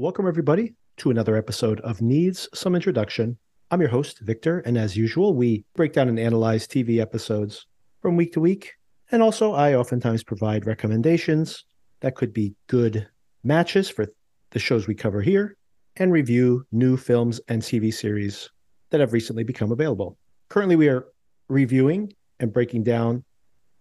Welcome, everybody, to another episode of Needs Some Introduction. I'm your host, Victor, and as usual, we break down and analyze TV episodes from week to week. And also, I oftentimes provide recommendations that could be good matches for the shows we cover here and review new films and TV series that have recently become available. Currently, we are reviewing and breaking down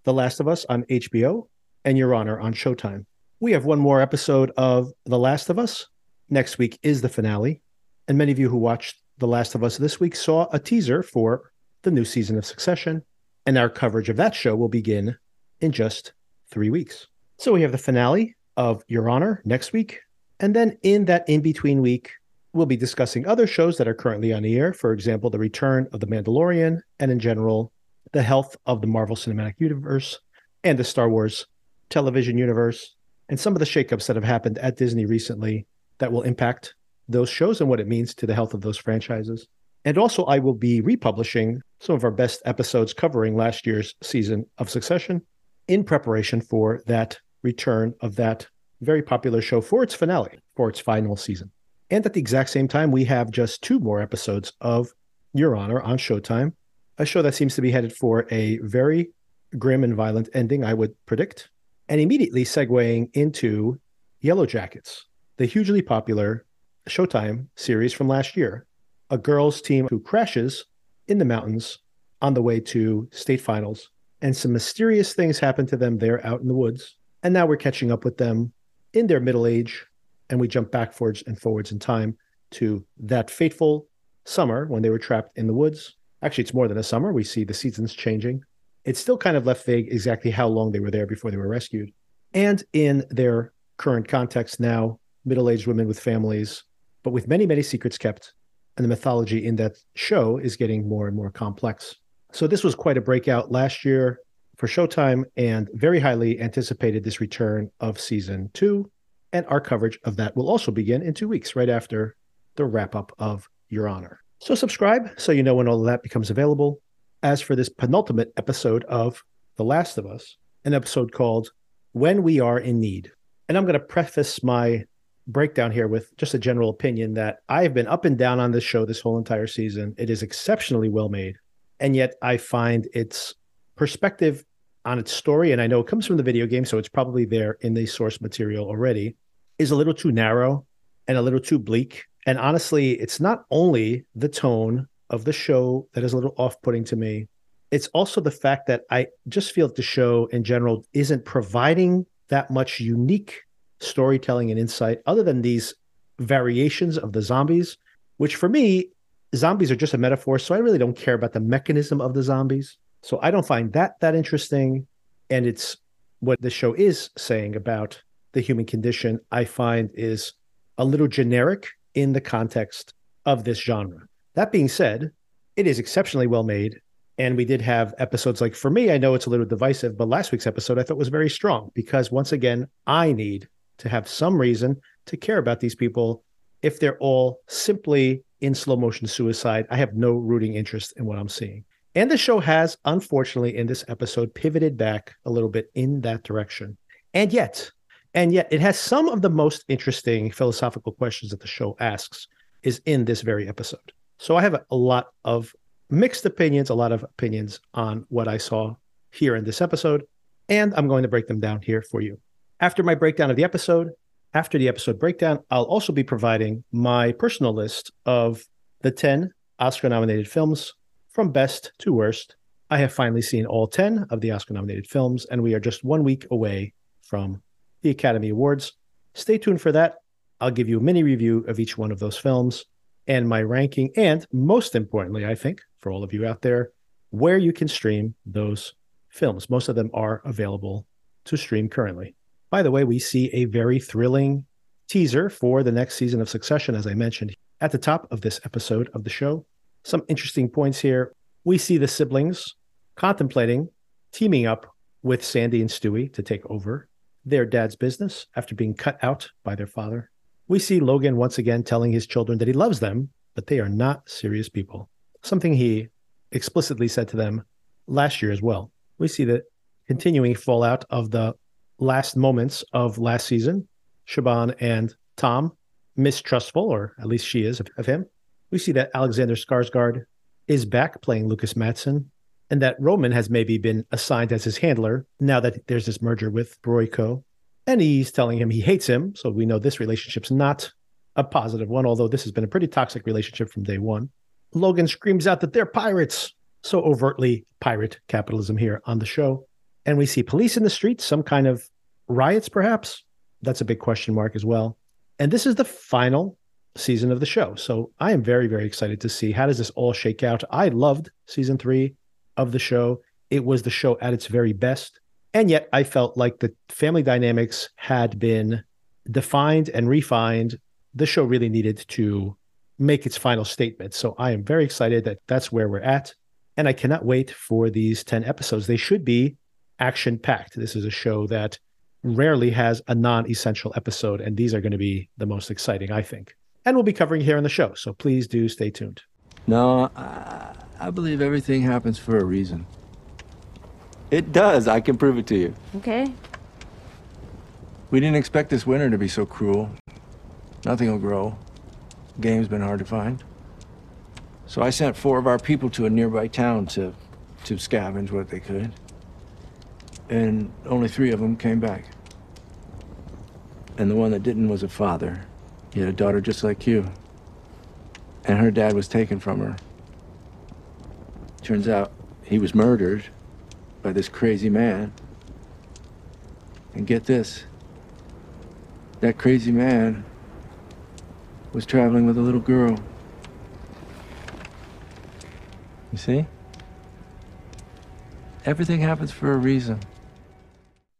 The Last of Us on HBO and Your Honor on Showtime. We have one more episode of The Last of Us. Next week is the finale. And many of you who watched The Last of Us this week saw a teaser for the new season of Succession. And our coverage of that show will begin in just three weeks. So we have the finale of Your Honor next week. And then in that in between week, we'll be discussing other shows that are currently on the air. For example, the return of The Mandalorian, and in general, the health of the Marvel Cinematic Universe and the Star Wars television universe, and some of the shakeups that have happened at Disney recently that will impact those shows and what it means to the health of those franchises. And also, I will be republishing some of our best episodes covering last year's season of Succession in preparation for that return of that very popular show for its finale, for its final season. And at the exact same time, we have just two more episodes of Your Honor on Showtime, a show that seems to be headed for a very grim and violent ending, I would predict. And immediately segueing into Yellowjackets, the hugely popular Showtime series from last year. A girls' team who crashes in the mountains on the way to state finals, and some mysterious things happen to them there out in the woods. And now we're catching up with them in their middle age, and we jump backwards and forwards in time to that fateful summer when they were trapped in the woods. Actually, it's more than a summer. We see the seasons changing. It's still kind of left vague exactly how long they were there before they were rescued. And in their current context now, middle aged women with families, but with many, many secrets kept. And the mythology in that show is getting more and more complex. So, this was quite a breakout last year for Showtime and very highly anticipated this return of season two. And our coverage of that will also begin in two weeks, right after the wrap up of Your Honor. So, subscribe so you know when all of that becomes available. As for this penultimate episode of The Last of Us, an episode called When We Are in Need. And I'm going to preface my breakdown here with just a general opinion that I have been up and down on this show this whole entire season. It is exceptionally well made. And yet I find its perspective on its story, and I know it comes from the video game, so it's probably there in the source material already, is a little too narrow and a little too bleak. And honestly, it's not only the tone of the show that is a little off putting to me, it's also the fact that I just feel that the show in general isn't providing that much unique storytelling and insight other than these variations of the zombies, which for me, zombies are just a metaphor. So I really don't care about the mechanism of the zombies. So I don't find that that interesting. And it's what the show is saying about the human condition, I find is a little generic in the context of this genre. That being said, it is exceptionally well made. And we did have episodes like, for me, I know it's a little divisive, but last week's episode I thought was very strong because once again, I need to have some reason to care about these people. If they're all simply in slow motion suicide, I have no rooting interest in what I'm seeing. And the show has, unfortunately, in this episode, pivoted back a little bit in that direction. And yet, and yet, it has some of the most interesting philosophical questions that the show asks is in this very episode. So I have a, lot of mixed opinions, a lot of opinions on what I saw here in this episode, and I'm going to break them down here for you. After my breakdown of the episode, after the episode breakdown, I'll also be providing my personal list of the 10 Oscar nominated films from best to worst. I have finally seen all 10 of the Oscar nominated films, and we are just one week away from the Academy Awards. Stay tuned for that. I'll give you a mini review of each one of those films and my ranking, and most importantly, I think, for all of you out there, where you can stream those films. Most of them are available to stream currently. By the way, we see a very thrilling teaser for the next season of Succession, as I mentioned at the top of this episode of the show. Some interesting points here. We see the siblings contemplating teaming up with Sandy and Stewie to take over their dad's business after being cut out by their father. We see Logan once again telling his children that he loves them, but they are not serious people, something he explicitly said to them last year as well. We see the continuing fallout of the last moments of last season. Siobhan and Tom mistrustful, or at least she is of, of him. We see that Alexander Skarsgård is back playing Lukas Matsson, and that Roman has maybe been assigned as his handler now that there's this merger with Broyko. And he's telling him he hates him. So we know this relationship's not a positive one, although this has been a pretty toxic relationship from day one. Logan screams out that they're pirates. So overtly pirate capitalism here on the show. And we see police in the streets, some kind of riots, perhaps. That's a big question mark as well. And this is the final season of the show. So I am very, very excited to see how does this all shake out. I loved season three of the show. It was the show at its very best. And yet I felt like the family dynamics had been defined and refined. The show really needed to make its final statement. So I am very excited that that's where we're at. And I cannot wait for these 10 episodes. They should be action packed. This is a show that rarely has a non essential episode. And these are going to be the most exciting, I think. And we'll be covering here on the show. So please do stay tuned. No, I, I believe everything happens for a reason. It does. I can prove it to you. Okay. We didn't expect this winter to be so cruel. Nothing will grow. Game's been hard to find. So I sent four of our people to a nearby town to, to scavenge what they could. And only three of them came back. And the one that didn't was a father. He had a daughter just like you. And her dad was taken from her. Turns out he was murdered by this crazy man. And get this that crazy man was traveling with a little girl. You see? Everything happens for a reason.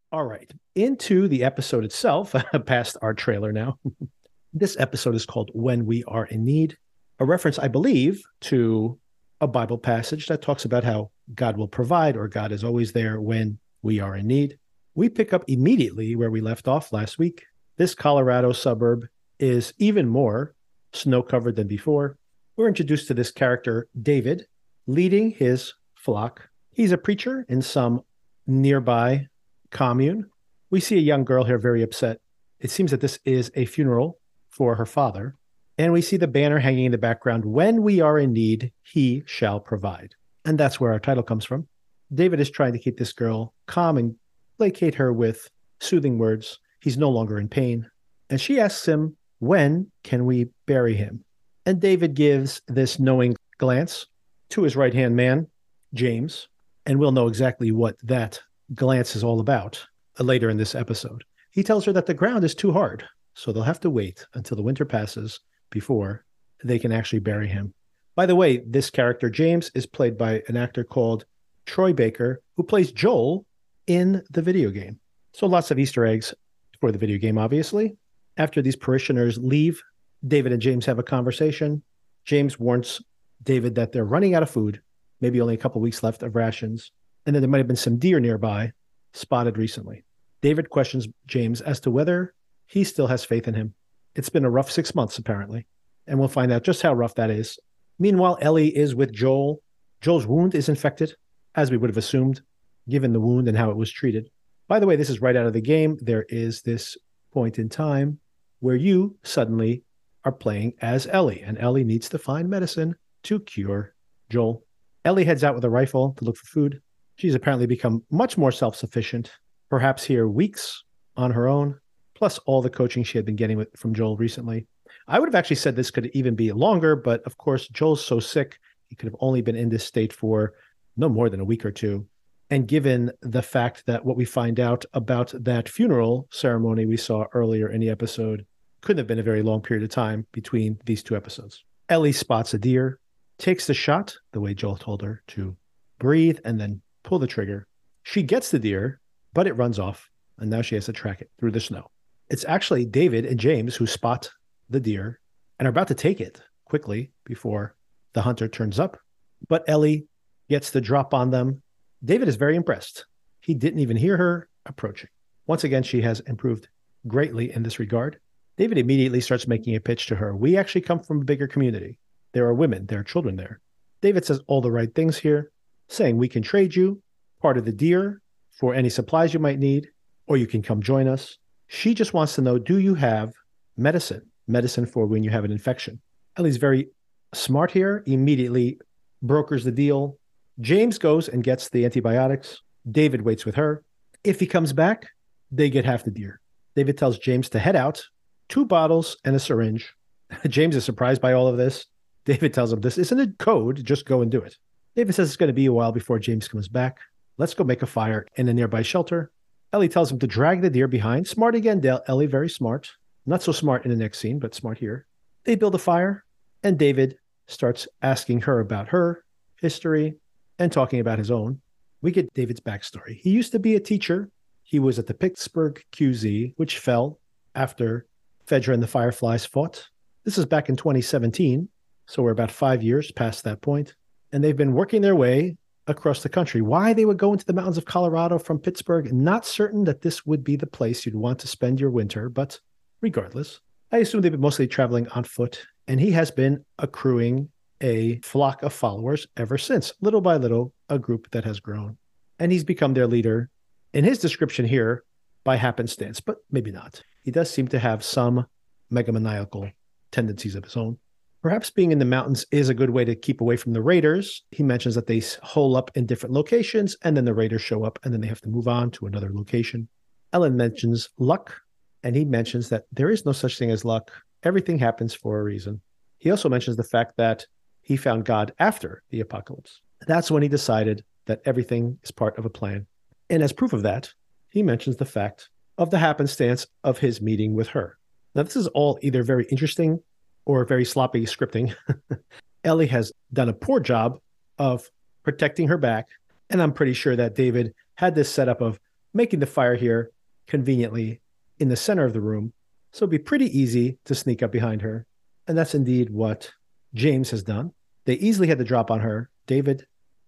All right. Into the episode itself, past our trailer now. this episode is called When We Are in Need, a reference, I believe, to a Bible passage that talks about how God will provide or God is always there when we are in need. We pick up immediately where we left off last week. This Colorado suburb is even more snow covered than before. We're introduced to this character, David, leading his flock. He's a preacher in some nearby commune. We see a young girl here very upset. It seems that this is a funeral for her father. And we see the banner hanging in the background When we are in need, he shall provide. And that's where our title comes from. David is trying to keep this girl calm and placate her with soothing words. He's no longer in pain. And she asks him, When can we bury him? And David gives this knowing glance to his right hand man, James, and we'll know exactly what that glance is all about uh, later in this episode. He tells her that the ground is too hard, so they'll have to wait until the winter passes before they can actually bury him. By the way, this character, James, is played by an actor called Troy Baker, who plays Joel in the video game. So lots of Easter eggs for the video game, obviously. After these parishioners leave, David and James have a conversation. James warns David that they're running out of food, maybe only a couple weeks left of rations, and then there might have been some deer nearby spotted recently. David questions James as to whether he still has faith in him. It's been a rough six months, apparently, and we'll find out just how rough that is. Meanwhile, Ellie is with Joel. Joel's wound is infected, as we would have assumed, given the wound and how it was treated. By the way, this is right out of the game. There is this point in time where you suddenly are playing as Ellie, and Ellie needs to find medicine to cure Joel. Ellie heads out with a rifle to look for food. She's apparently become much more self sufficient, perhaps here weeks on her own plus all the coaching she had been getting with, from Joel recently. I would have actually said this could even be longer, but of course, Joel's so sick, he could have only been in this state for no more than a week or two. And given the fact that what we find out about that funeral ceremony we saw earlier in the episode couldn't have been a very long period of time between these two episodes. Ellie spots a deer, takes the shot the way Joel told her to breathe and then pull the trigger. She gets the deer, but it runs off, and now she has to track it through the snow. It's actually David and James who spot the deer and are about to take it quickly before the hunter turns up. But Ellie gets the drop on them. David is very impressed. He didn't even hear her approaching. Once again, she has improved greatly in this regard. David immediately starts making a pitch to her. We actually come from a bigger community. There are women, there are children there. David says all the right things here, saying we can trade you part of the deer for any supplies you might need, or you can come join us. She just wants to know do you have medicine? medicine for when you have an infection. Ellie's very smart here, immediately brokers the deal. James goes and gets the antibiotics. David waits with her. If he comes back, they get half the deer. David tells James to head out, two bottles and a syringe. James is surprised by all of this. David tells him this isn't a code, just go and do it. David says it's going to be a while before James comes back. Let's go make a fire in a nearby shelter. Ellie tells him to drag the deer behind. Smart again, Dale. Ellie, very smart. Not so smart in the next scene, but smart here. They build a fire, and David starts asking her about her history and talking about his own. We get David's backstory. He used to be a teacher. He was at the Pittsburgh QZ, which fell after Fedra and the Fireflies fought. This is back in 2017, so we're about five years past that point. And they've been working their way across the country. Why they would go into the mountains of Colorado from Pittsburgh, not certain that this would be the place you'd want to spend your winter, but regardless, I assume they've been mostly traveling on foot, and he has been accruing a flock of followers ever since, little by little, a group that has grown. And he's become their leader in his description here by happenstance, but maybe not. He does seem to have some megamaniacal tendencies of his own. Perhaps being in the mountains is a good way to keep away from the raiders. He mentions that they hole up in different locations and then the raiders show up and then they have to move on to another location. Ellen mentions luck and he mentions that there is no such thing as luck. Everything happens for a reason. He also mentions the fact that he found God after the apocalypse. That's when he decided that everything is part of a plan. And as proof of that, he mentions the fact of the happenstance of his meeting with her. Now, this is all either very interesting or very sloppy scripting. Ellie has done a poor job of protecting her back. And I'm pretty sure that David had this setup of making the fire here conveniently in the center of the room. So it'd be pretty easy to sneak up behind her. And that's indeed what James has done. They easily had the drop on her. David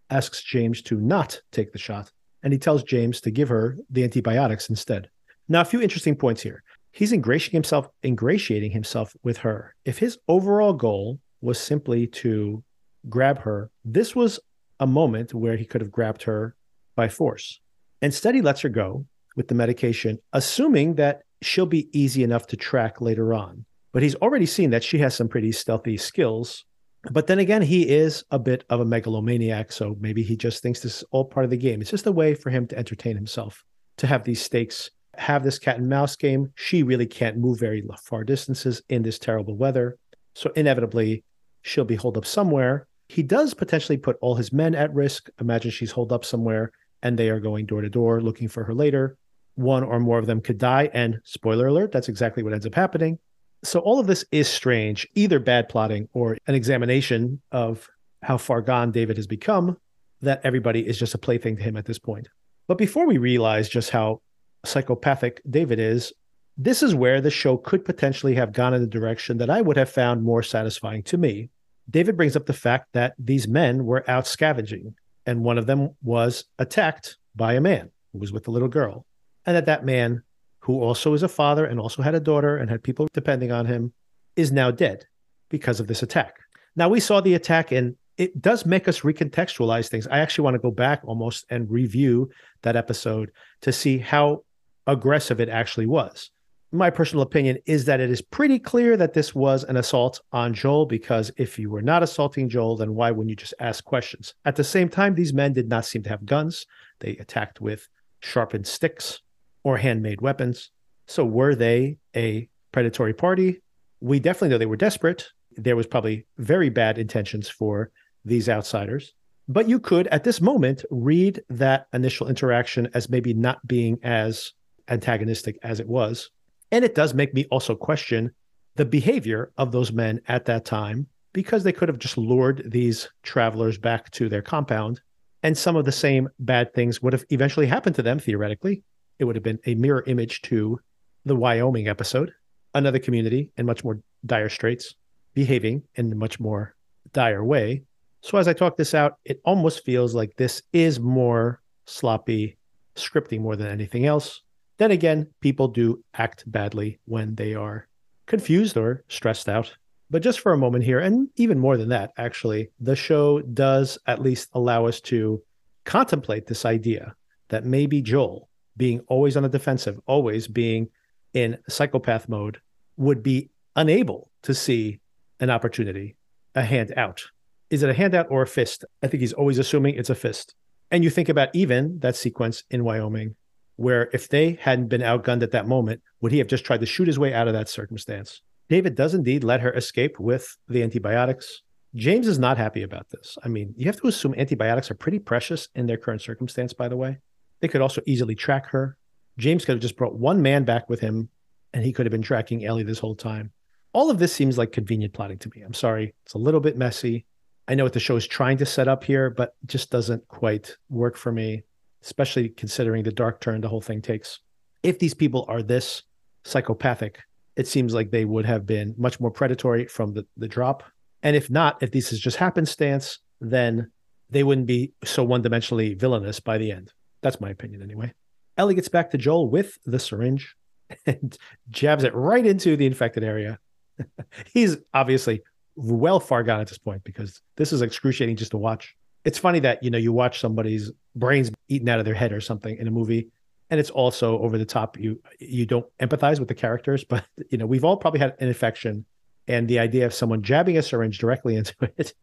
asks James to not take the shot, and he tells James to give her the antibiotics instead. Now, a few interesting points here he's ingratiating himself ingratiating himself with her. If his overall goal was simply to grab her this was a moment where he could have grabbed her by force. Instead he lets her go with the medication assuming that she'll be easy enough to track later on. But he's already seen that she has some pretty stealthy skills. But then again he is a bit of a megalomaniac so maybe he just thinks this is all part of the game. It's just a way for him to entertain himself to have these stakes have this cat and mouse game. She really can't move very far distances in this terrible weather. So inevitably, she'll be holed up somewhere. He does potentially put all his men at risk. Imagine she's holed up somewhere and they are going door to door looking for her later. One or more of them could die. And spoiler alert, that's exactly what ends up happening. So all of this is strange, either bad plotting or an examination of how far gone David has become, that everybody is just a plaything to him at this point. But before we realize just how psychopathic David is, this is where the show could potentially have gone in a direction that I would have found more satisfying to me. David brings up the fact that these men were out scavenging, and one of them was attacked by a man who was with a little girl. And that that man, who also is a father and also had a daughter and had people depending on him, is now dead because of this attack. Now, we saw the attack and it does make us recontextualize things. I actually want to go back almost and review that episode to see how aggressive it actually was. My personal opinion is that it is pretty clear that this was an assault on Joel because if you were not assaulting Joel, then why wouldn't you just ask questions? At the same time, these men did not seem to have guns. They attacked with sharpened sticks or handmade weapons. So were they a predatory party? We definitely know they were desperate. There was probably very bad intentions for these outsiders. But you could, at this moment, read that initial interaction as maybe not being as antagonistic as it was. And it does make me also question the behavior of those men at that time because they could have just lured these travelers back to their compound and some of the same bad things would have eventually happened to them theoretically. It would have been a mirror image to the Wyoming episode, another community in much more dire straits, behaving in a much more dire way. So as I talk this out, it almost feels like this is more sloppy scripting more than anything else. Then again, people do act badly when they are confused or stressed out. But just for a moment here, and even more than that, actually, the show does at least allow us to contemplate this idea that maybe Joel, being always on the defensive, always being in psychopath mode, would be unable to see an opportunity, a handout. Is it a handout or a fist? I think he's always assuming it's a fist. And you think about even that sequence in Wyoming, where if they hadn't been outgunned at that moment, would he have just tried to shoot his way out of that circumstance? David does indeed let her escape with the antibiotics. James is not happy about this. I mean, you have to assume antibiotics are pretty precious in their current circumstance, by the way. They could also easily track her. James could have just brought one man back with him and he could have been tracking Ellie this whole time. All of this seems like convenient plotting to me. I'm sorry. It's a little bit messy. I know what the show is trying to set up here, but just doesn't quite work for me, especially considering the dark turn the whole thing takes. If these people are this psychopathic, it seems like they would have been much more predatory from the, the drop. And if not, if this is just happenstance, then they wouldn't be so one dimensionally villainous by the end. That's my opinion anyway. Ellie gets back to Joel with the syringe and jabs it right into the infected area. He's obviously well far gone at this point because this is excruciating just to watch. It's funny that you know you watch somebody's brains eaten out of their head or something in a movie, and it's also over the top. You you don't empathize with the characters, but you know we've all probably had an infection, and the idea of someone jabbing a syringe directly into it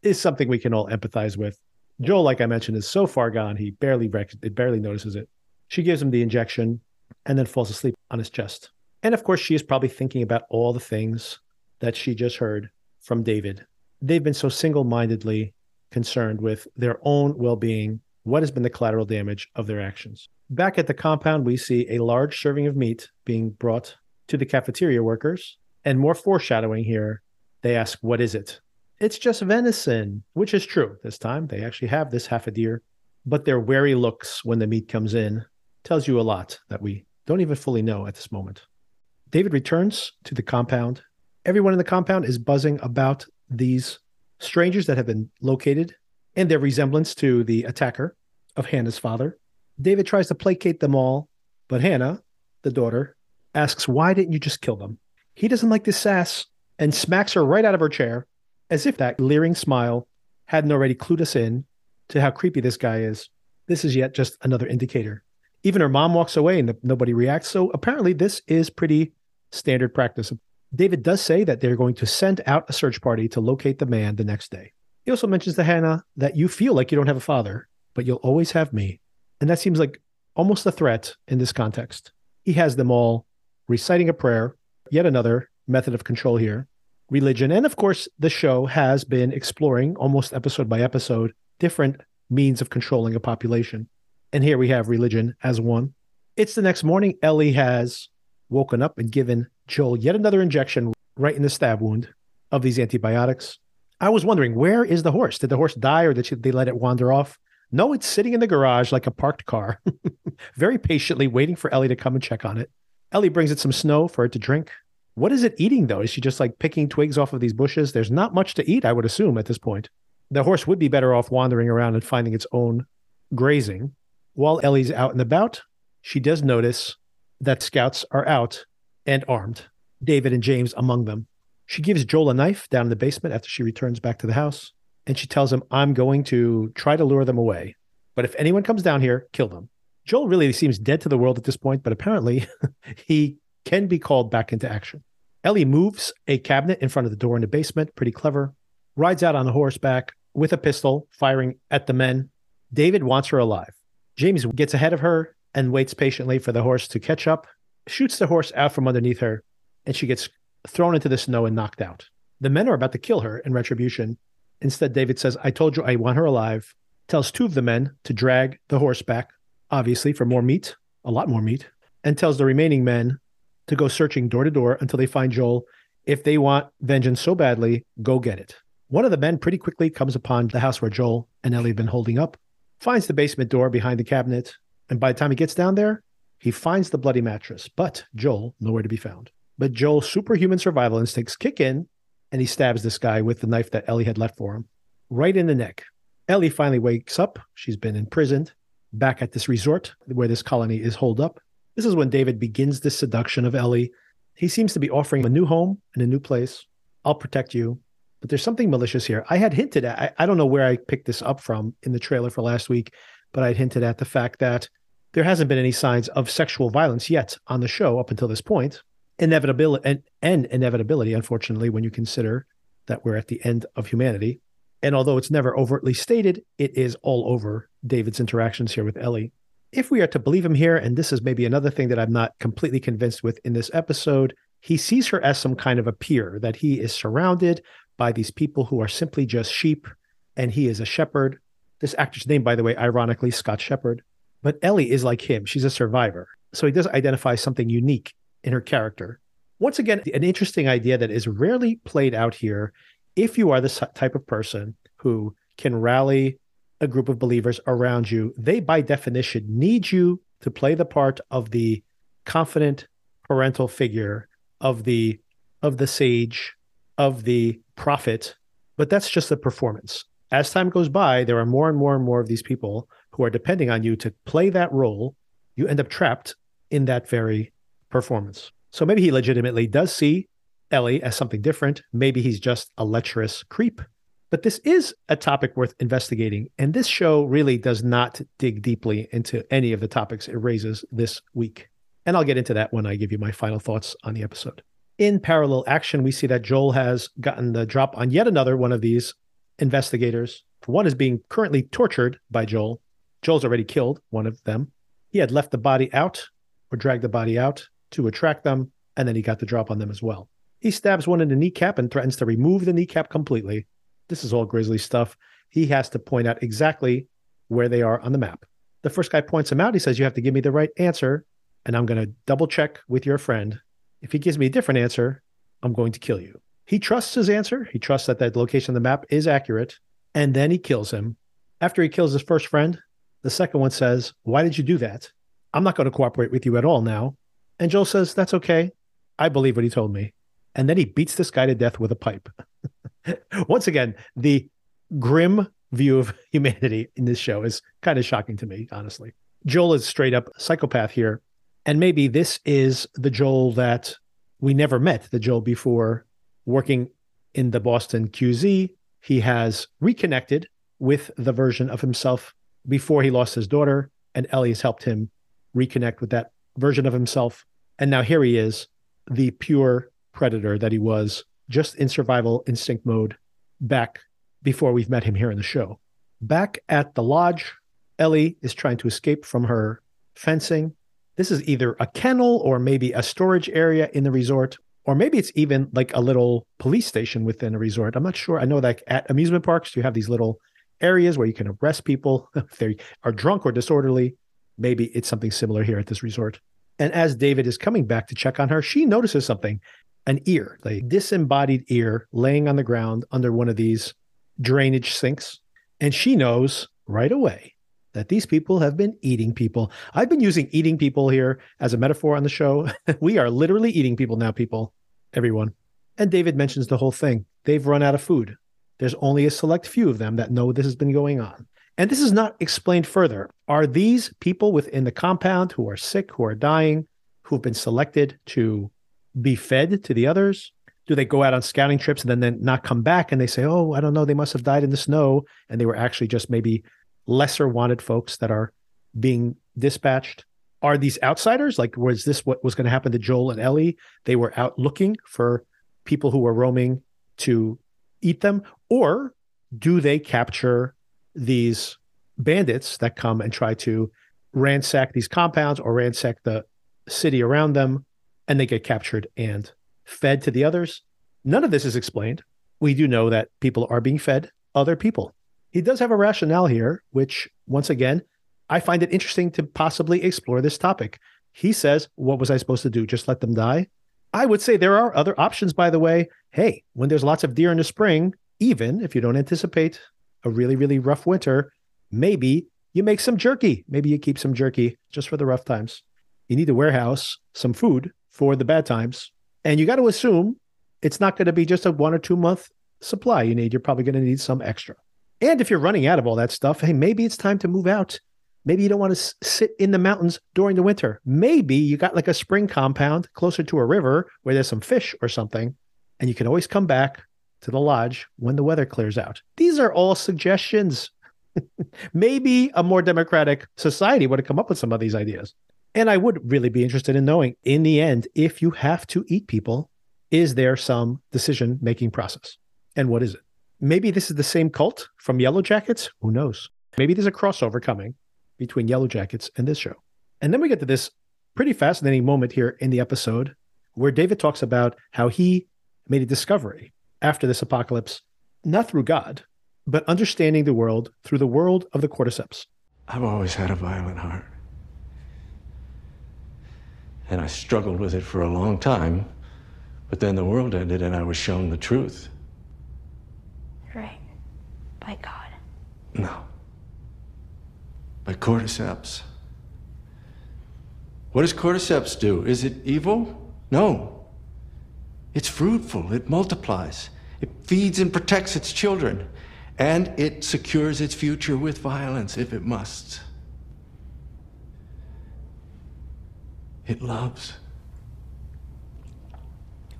is something we can all empathize with. Joel, like I mentioned, is so far gone he barely rec- barely notices it. She gives him the injection and then falls asleep on his chest. And of course, she is probably thinking about all the things that she just heard from David. They've been so single mindedly concerned with their own well being. What has been the collateral damage of their actions? Back at the compound, we see a large serving of meat being brought to the cafeteria workers. And more foreshadowing here, they ask, What is it? It's just venison, which is true this time. They actually have this half a deer, but their wary looks when the meat comes in tells you a lot that we don't even fully know at this moment. David returns to the compound. Everyone in the compound is buzzing about these strangers that have been located and their resemblance to the attacker of Hannah's father. David tries to placate them all, but Hannah, the daughter, asks, Why didn't you just kill them? He doesn't like this sass and smacks her right out of her chair, as if that leering smile hadn't already clued us in to how creepy this guy is. This is yet just another indicator even her mom walks away and nobody reacts. So apparently, this is pretty standard practice. David does say that they're going to send out a search party to locate the man the next day. He also mentions to Hannah that you feel like you don't have a father, but you'll always have me. And that seems like almost a threat in this context. He has them all reciting a prayer, yet another method of control here, religion. And of course, the show has been exploring almost episode by episode different means of controlling a population. And here we have religion as one. It's the next morning. Ellie has woken up and given Joel yet another injection right in the stab wound of these antibiotics. I was wondering, where is the horse? Did the horse die or did they let it wander off? No, it's sitting in the garage like a parked car, very patiently waiting for Ellie to come and check on it. Ellie brings it some snow for it to drink. What is it eating though? Is she just like picking twigs off of these bushes? There's not much to eat, I would assume, at this point. The horse would be better off wandering around and finding its own grazing. While Ellie's out and about, she does notice that scouts are out and armed, David and James among them. She gives Joel a knife down in the basement after she returns back to the house, and she tells him, I'm going to try to lure them away. But if anyone comes down here, kill them. Joel really seems dead to the world at this point, but apparently he can be called back into action. Ellie moves a cabinet in front of the door in the basement, pretty clever, rides out on a horseback with a pistol, firing at the men. David wants her alive. James gets ahead of her and waits patiently for the horse to catch up, shoots the horse out from underneath her, and she gets thrown into the snow and knocked out. The men are about to kill her in retribution. Instead, David says, I told you I want her alive, tells two of the men to drag the horse back, obviously for more meat, a lot more meat, and tells the remaining men to go searching door to door until they find Joel. If they want vengeance so badly, go get it. One of the men pretty quickly comes upon the house where Joel and Ellie have been holding up finds the basement door behind the cabinet, and by the time he gets down there, he finds the bloody mattress, but Joel nowhere to be found. But Joel's superhuman survival instincts kick in, and he stabs this guy with the knife that Ellie had left for him, right in the neck. Ellie finally wakes up. She's been imprisoned back at this resort where this colony is holed up. This is when David begins the seduction of Ellie. He seems to be offering a new home and a new place. I'll protect you. But there's something malicious here. I had hinted at, I, I don't know where I picked this up from in the trailer for last week, but I had hinted at the fact that there hasn't been any signs of sexual violence yet on the show up until this point. inevitability and, and inevitability, unfortunately, when you consider that we're at the end of humanity. And although it's never overtly stated, it is all over David's interactions here with Ellie. If we are to believe him here, and this is maybe another thing that I'm not completely convinced with in this episode, he sees her as some kind of a peer, that he is surrounded by these people who are simply just sheep, and he is a shepherd. This actor's name, by the way, ironically, Scott Shepherd. But Ellie is like him. She's a survivor. So he does identify something unique in her character. Once again, an interesting idea that is rarely played out here. If you are the type of person who can rally a group of believers around you, they by definition need you to play the part of the confident parental figure of the of the sage of the prophet but that's just a performance as time goes by there are more and more and more of these people who are depending on you to play that role you end up trapped in that very performance so maybe he legitimately does see ellie as something different maybe he's just a lecherous creep but this is a topic worth investigating and this show really does not dig deeply into any of the topics it raises this week and I'll get into that when I give you my final thoughts on the episode. In parallel action, we see that Joel has gotten the drop on yet another one of these investigators. One is being currently tortured by Joel. Joel's already killed one of them. He had left the body out or dragged the body out to attract them, and then he got the drop on them as well. He stabs one in the kneecap and threatens to remove the kneecap completely. This is all grisly stuff. He has to point out exactly where they are on the map. The first guy points him out. He says, You have to give me the right answer and I'm going to double check with your friend. If he gives me a different answer, I'm going to kill you. He trusts his answer. He trusts that that location on the map is accurate. And then he kills him. After he kills his first friend, the second one says, Why did you do that? I'm not going to cooperate with you at all now. And Joel says, That's okay. I believe what he told me. And then he beats this guy to death with a pipe. Once again, the grim view of humanity in this show is kind of shocking to me, honestly. Joel is straight up psychopath here. And maybe this is the Joel that we never met, the Joel before working in the Boston QZ. He has reconnected with the version of himself before he lost his daughter, and Ellie has helped him reconnect with that version of himself. And now here he is, the pure predator that he was just in survival instinct mode back before we've met him here in the show. Back at the lodge, Ellie is trying to escape from her fencing this is either a kennel or maybe a storage area in the resort, or maybe it's even like a little police station within a resort. I'm not sure. I know that at amusement parks, you have these little areas where you can arrest people if they are drunk or disorderly. Maybe it's something similar here at this resort. And as David is coming back to check on her, she notices something an ear, a disembodied ear laying on the ground under one of these drainage sinks. And she knows right away that these people have been eating people. I've been using eating people here as a metaphor on the show. we are literally eating people now, people, everyone. And David mentions the whole thing. They've run out of food. There's only a select few of them that know this has been going on. And this is not explained further. Are these people within the compound who are sick, who are dying, who've been selected to be fed to the others? Do they go out on scouting trips and then, then not come back and they say, oh, I don't know, they must have died in the snow and they were actually just maybe lesser wanted folks that are being dispatched? Are these outsiders? Like, was this what was going to happen to Joel and Ellie? They were out looking for people who were roaming to eat them? Or do they capture these bandits that come and try to ransack these compounds or ransack the city around them and they get captured and fed to the others? None of this is explained. We do know that people are being fed other people he does have a rationale here, which once again, I find it interesting to possibly explore this topic. He says, What was I supposed to do? Just let them die? I would say there are other options, by the way. Hey, when there's lots of deer in the spring, even if you don't anticipate a really, really rough winter, maybe you make some jerky. Maybe you keep some jerky just for the rough times. You need to warehouse some food for the bad times. And you got to assume it's not going to be just a one or two month supply you need. You're probably going to need some extra. And if you're running out of all that stuff, hey, maybe it's time to move out. Maybe you don't want to sit in the mountains during the winter. Maybe you got like a spring compound closer to a river where there's some fish or something, and you can always come back to the lodge when the weather clears out. These are all suggestions. Maybe a more democratic society would have come up with some of these ideas. And I would really be interested in knowing in the end, if you have to eat people, is there some decision making process? And what is it? Maybe this is the same cult from Yellowjackets. Who knows? Maybe there's a crossover coming between Yellowjackets and this show. And then we get to this pretty fascinating moment here in the episode where David talks about how he made a discovery after this apocalypse, not through God, but understanding the world through the world of the cordyceps. I've always had a violent heart. And I struggled with it for a long time, but then the world ended and I was shown the truth. Right. By God. No. By cordyceps. What does cordyceps do? Is it evil? No. It's fruitful, it multiplies, it feeds and protects its children, and it secures its future with violence if it must. It loves.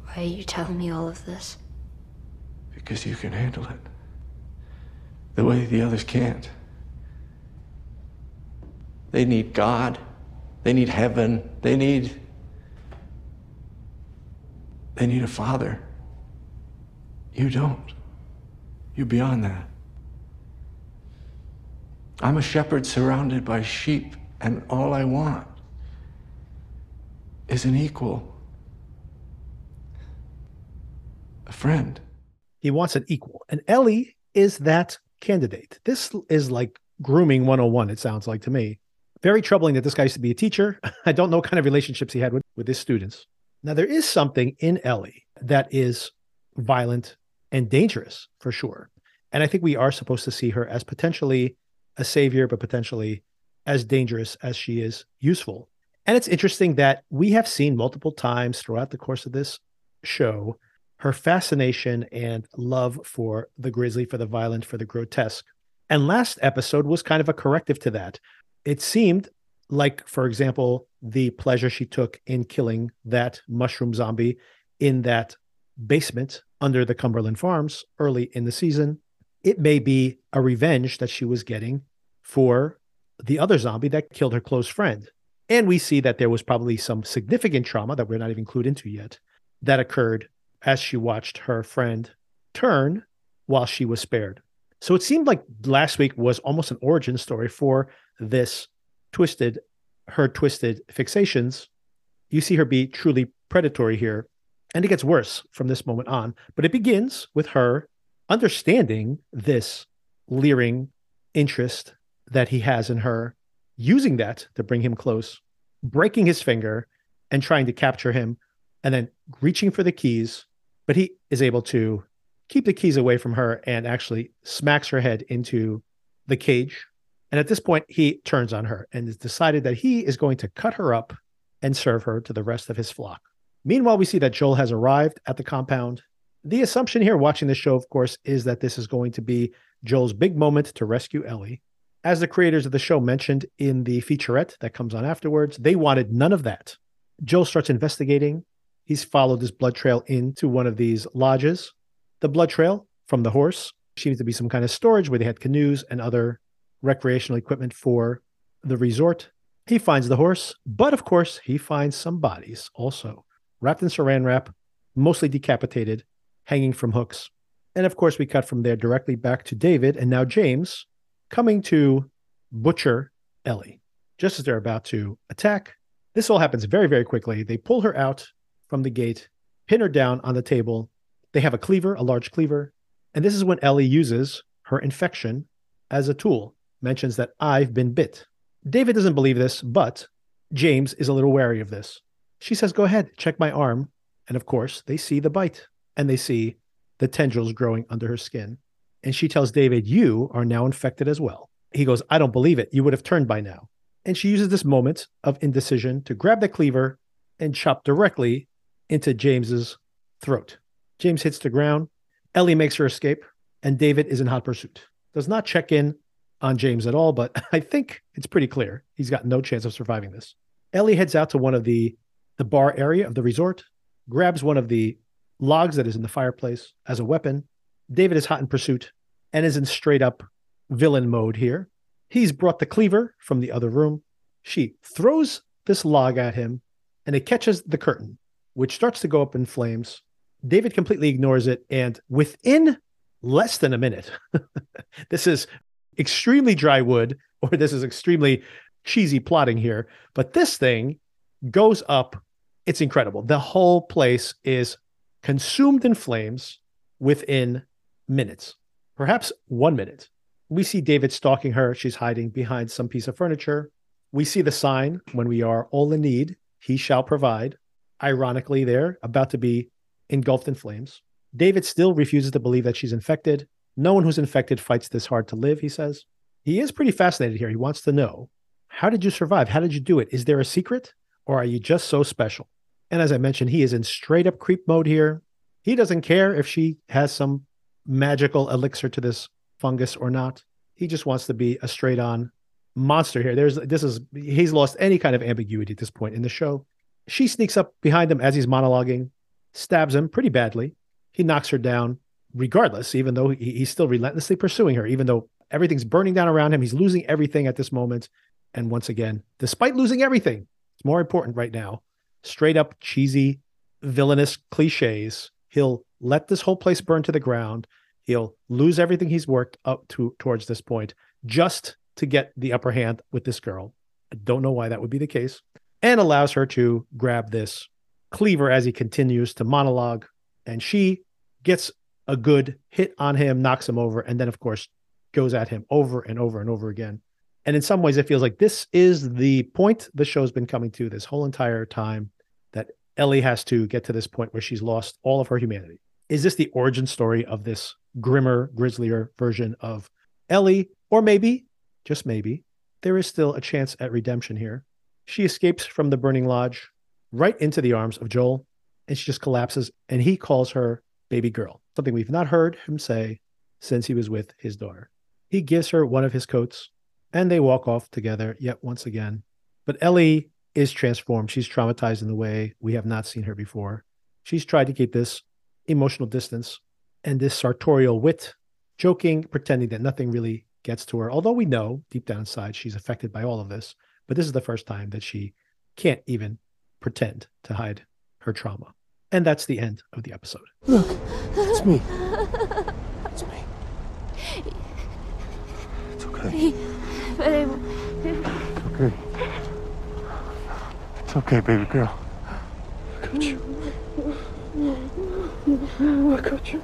Why are you telling me all of this? Because you can handle it. The way the others can't. They need God. They need heaven. They need. They need a father. You don't. You're beyond that. I'm a shepherd surrounded by sheep, and all I want is an equal, a friend. He wants an equal. And Ellie is that candidate. This is like grooming 101, it sounds like to me. Very troubling that this guy used to be a teacher. I don't know what kind of relationships he had with, with his students. Now, there is something in Ellie that is violent and dangerous for sure. And I think we are supposed to see her as potentially a savior, but potentially as dangerous as she is useful. And it's interesting that we have seen multiple times throughout the course of this show her fascination and love for the grisly, for the violent, for the grotesque. And last episode was kind of a corrective to that. It seemed like, for example, the pleasure she took in killing that mushroom zombie in that basement under the Cumberland Farms early in the season. It may be a revenge that she was getting for the other zombie that killed her close friend. And we see that there was probably some significant trauma that we're not even clued into yet that occurred as she watched her friend turn while she was spared. So it seemed like last week was almost an origin story for this twisted, her twisted fixations. You see her be truly predatory here. And it gets worse from this moment on. But it begins with her understanding this leering interest that he has in her, using that to bring him close, breaking his finger and trying to capture him, and then reaching for the keys. But he is able to keep the keys away from her and actually smacks her head into the cage. And at this point, he turns on her and has decided that he is going to cut her up and serve her to the rest of his flock. Meanwhile, we see that Joel has arrived at the compound. The assumption here, watching the show, of course, is that this is going to be Joel's big moment to rescue Ellie. As the creators of the show mentioned in the featurette that comes on afterwards, they wanted none of that. Joel starts investigating. He's followed this blood trail into one of these lodges. The blood trail from the horse seems to be some kind of storage where they had canoes and other recreational equipment for the resort. He finds the horse, but of course, he finds some bodies also wrapped in saran wrap, mostly decapitated, hanging from hooks. And of course, we cut from there directly back to David and now James coming to butcher Ellie just as they're about to attack. This all happens very, very quickly. They pull her out from the gate, pin her down on the table. They have a cleaver, a large cleaver. And this is when Ellie uses her infection as a tool, mentions that I've been bit. David doesn't believe this, but James is a little wary of this. She says, Go ahead, check my arm. And of course, they see the bite and they see the tendrils growing under her skin. And she tells David, You are now infected as well. He goes, I don't believe it. You would have turned by now. And she uses this moment of indecision to grab the cleaver and chop directly into James's throat. James hits the ground. Ellie makes her escape, and David is in hot pursuit. Does not check in on James at all, but I think it's pretty clear he's got no chance of surviving this. Ellie heads out to one of the the bar area of the resort, grabs one of the logs that is in the fireplace as a weapon. David is hot in pursuit and is in straight up villain mode here. He's brought the cleaver from the other room. She throws this log at him and it catches the curtain, which starts to go up in flames. David completely ignores it. And within less than a minute, this is extremely dry wood, or this is extremely cheesy plotting here. But this thing goes up. It's incredible. The whole place is consumed in flames within minutes, perhaps one minute. We see David stalking her. She's hiding behind some piece of furniture. We see the sign when we are all in need, he shall provide. Ironically, they're about to be engulfed in flames. David still refuses to believe that she's infected. No one who's infected fights this hard to live, he says. He is pretty fascinated here. He wants to know how did you survive? How did you do it? Is there a secret or are you just so special? And as I mentioned, he is in straight up creep mode here. He doesn't care if she has some magical elixir to this fungus or not. He just wants to be a straight on monster here. There's this is he's lost any kind of ambiguity at this point in the show. She sneaks up behind him as he's monologuing, stabs him pretty badly. He knocks her down, regardless, even though he, he's still relentlessly pursuing her, even though everything's burning down around him. He's losing everything at this moment. And once again, despite losing everything, it's more important right now. Straight up cheesy, villainous cliches. He'll let this whole place burn to the ground. He'll lose everything he's worked up to towards this point just to get the upper hand with this girl. I don't know why that would be the case. And allows her to grab this cleaver as he continues to monologue. And she gets a good hit on him, knocks him over, and then, of course, goes at him over and over and over again. And in some ways, it feels like this is the point the show's been coming to this whole entire time that Ellie has to get to this point where she's lost all of her humanity. Is this the origin story of this grimmer, grislier version of Ellie? Or maybe, just maybe, there is still a chance at redemption here. She escapes from the burning lodge right into the arms of Joel, and she just collapses, and he calls her baby girl, something we've not heard him say since he was with his daughter. He gives her one of his coats and they walk off together yet once again. But Ellie is transformed. She's traumatized in the way we have not seen her before. She's tried to keep this emotional distance and this sartorial wit, joking, pretending that nothing really gets to her. Although we know deep down inside she's affected by all of this, but this is the first time that she can't even pretend to hide her trauma. And that's the end of the episode. Look, it's me. It's me. It's okay. It's okay. It's okay, baby girl. I got you. I got you.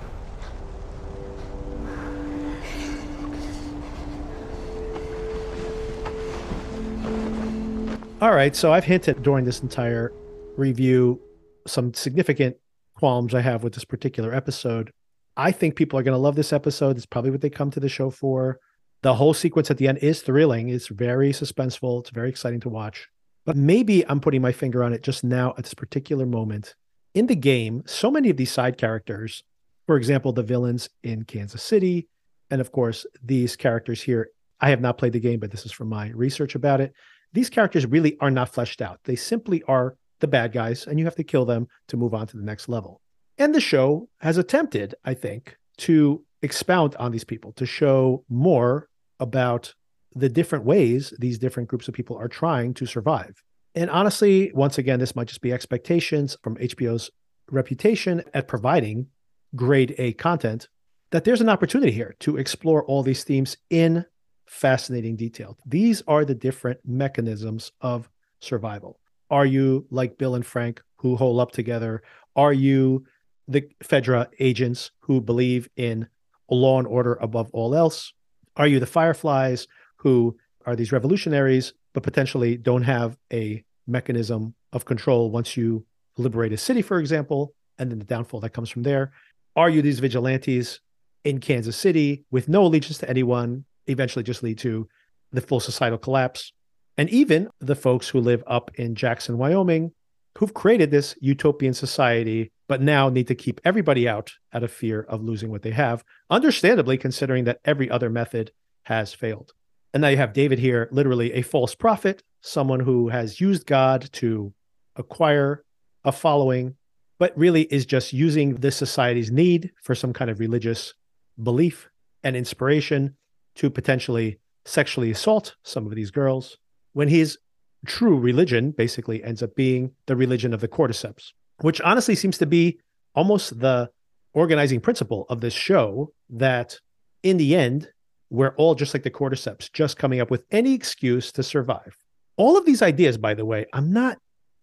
All right. So I've hinted during this entire review some significant qualms I have with this particular episode. I think people are going to love this episode. It's probably what they come to the show for. The whole sequence at the end is thrilling. It's very suspenseful. It's very exciting to watch. But maybe I'm putting my finger on it just now at this particular moment. In the game, so many of these side characters, for example, the villains in Kansas City, and of course, these characters here. I have not played the game, but this is from my research about it. These characters really are not fleshed out. They simply are the bad guys, and you have to kill them to move on to the next level. And the show has attempted, I think, to expound on these people, to show more about the different ways these different groups of people are trying to survive. And honestly, once again, this might just be expectations from HBO's reputation at providing grade A content, that there's an opportunity here to explore all these themes in fascinating detail. These are the different mechanisms of survival. Are you like Bill and Frank who hole up together? Are you the Fedra agents who believe in law and order above all else? Are you the Fireflies who are these revolutionaries, but potentially don't have a mechanism of control once you liberate a city, for example, and then the downfall that comes from there? Are you these vigilantes in Kansas City with no allegiance to anyone, eventually just lead to the full societal collapse? And even the folks who live up in Jackson, Wyoming, who've created this utopian society, but now need to keep everybody out out of fear of losing what they have, understandably, considering that every other method has failed. And now you have David here, literally a false prophet, someone who has used God to acquire a following, but really is just using this society's need for some kind of religious belief and inspiration to potentially sexually assault some of these girls when his true religion basically ends up being the religion of the cordyceps, which honestly seems to be almost the organizing principle of this show that in the end, we're all just like the cordyceps, just coming up with any excuse to survive. All of these ideas, by the way, I'm not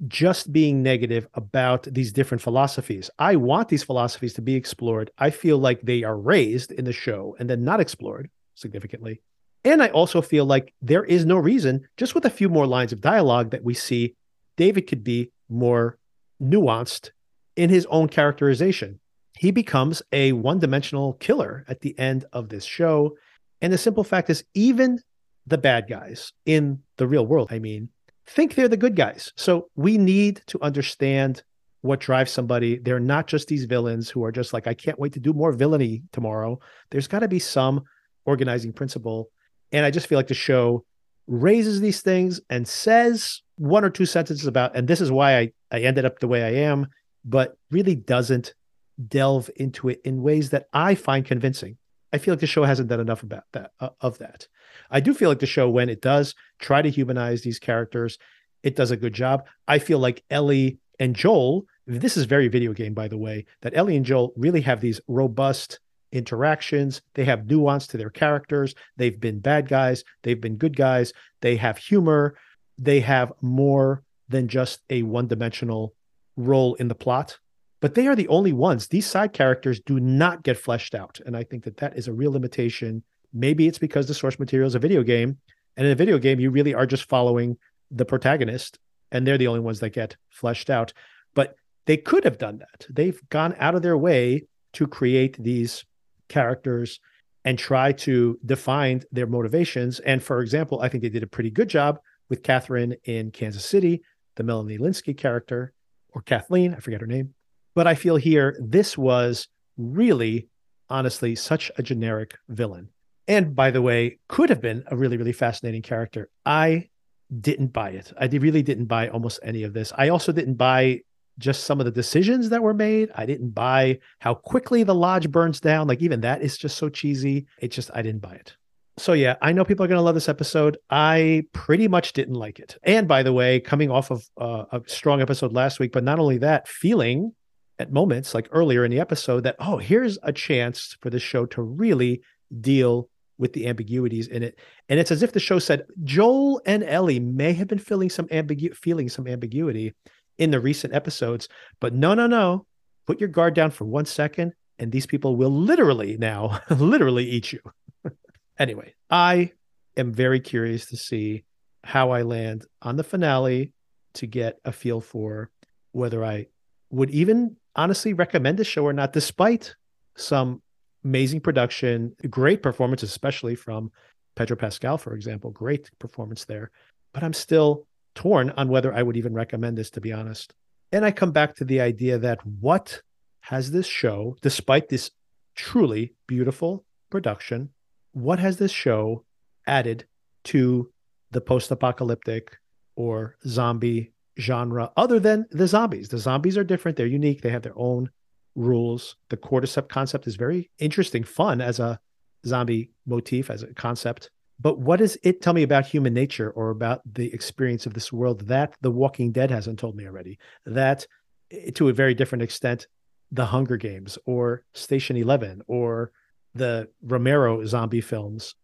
just being negative about these different philosophies. I want these philosophies to be explored. I feel like they are raised in the show and then not explored significantly. And I also feel like there is no reason, just with a few more lines of dialogue, that we see David could be more nuanced in his own characterization. He becomes a one dimensional killer at the end of this show. And the simple fact is, even the bad guys in the real world, I mean, think they're the good guys. So we need to understand what drives somebody. They're not just these villains who are just like, I can't wait to do more villainy tomorrow. There's got to be some organizing principle. And I just feel like the show raises these things and says one or two sentences about, and this is why I, I ended up the way I am, but really doesn't delve into it in ways that I find convincing. I feel like the show hasn't done enough about that uh, of that. I do feel like the show, when it does try to humanize these characters, it does a good job. I feel like Ellie and Joel, this is very video game, by the way, that Ellie and Joel really have these robust interactions. They have nuance to their characters. They've been bad guys, they've been good guys. They have humor. They have more than just a one dimensional role in the plot. But they are the only ones. These side characters do not get fleshed out. And I think that that is a real limitation Maybe it's because the source material is a video game. And in a video game, you really are just following the protagonist, and they're the only ones that get fleshed out. But they could have done that. They've gone out of their way to create these characters and try to define their motivations. And for example, I think they did a pretty good job with Catherine in Kansas City, the Melanie Lynskey character, or Kathleen, I forget her name. But I feel here this was really, honestly, such a generic villain and by the way, could have been a really, really fascinating character. I didn't buy it. I really didn't buy almost any of this. I also didn't buy just some of the decisions that were made. I didn't buy how quickly the lodge burns down. Like even that is just so cheesy. It just I didn't buy it. So yeah, I know people are going to love this episode. I pretty much didn't like it. And by the way, coming off of uh, a strong episode last week, but not only that, feeling at moments like earlier in the episode that oh, here's a chance for the show to really deal with the ambiguities in it. And it's as if the show said Joel and Ellie may have been feeling some ambigu- feeling some ambiguity in the recent episodes, but no, no, no. Put your guard down for one second, and these people will literally now, literally eat you. anyway, I am very curious to see how I land on the finale to get a feel for whether I would even honestly recommend the show or not, despite some amazing production, great performance, especially from Pedro Pascal, for example. Great performance there. But I'm still torn on whether I would even recommend this, to be honest. And I come back to the idea that what has this show, despite this truly beautiful production, what has this show added to the post apocalyptic or zombie genre other than the zombies? The zombies are different, they're unique, they have their own rules. The cordyceps concept is very interesting, fun as a zombie motif, as a concept. But what does it tell me about human nature or about the experience of this world that The Walking Dead hasn't told me already? That, eh, to a very different extent, The Hunger Games or Station 11 or the Romero zombie films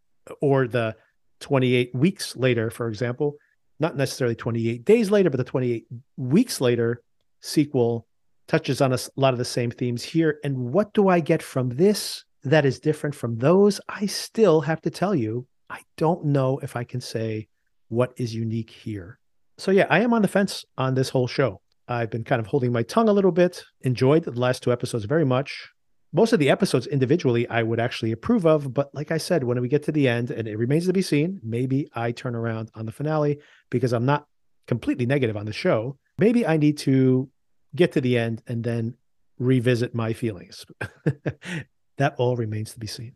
or the 28 weeks later, for example, not necessarily 28 days later, but the 28 weeks later sequel touches on a lot of the same themes here. And what do I get from this that is different from those? I still have to tell you, I don't know if I can say what is unique here. So, yeah, I am on the fence on this whole show. I've been kind of holding my tongue a little bit, enjoyed the last two episodes very much. Most of the episodes individually, I would actually approve of. But like I said, when we get to the end, and it remains to be seen, maybe I turn around on the finale because I'm not completely negative on the show. Maybe I need to get to the end and then revisit my feelings. that all remains to be seen.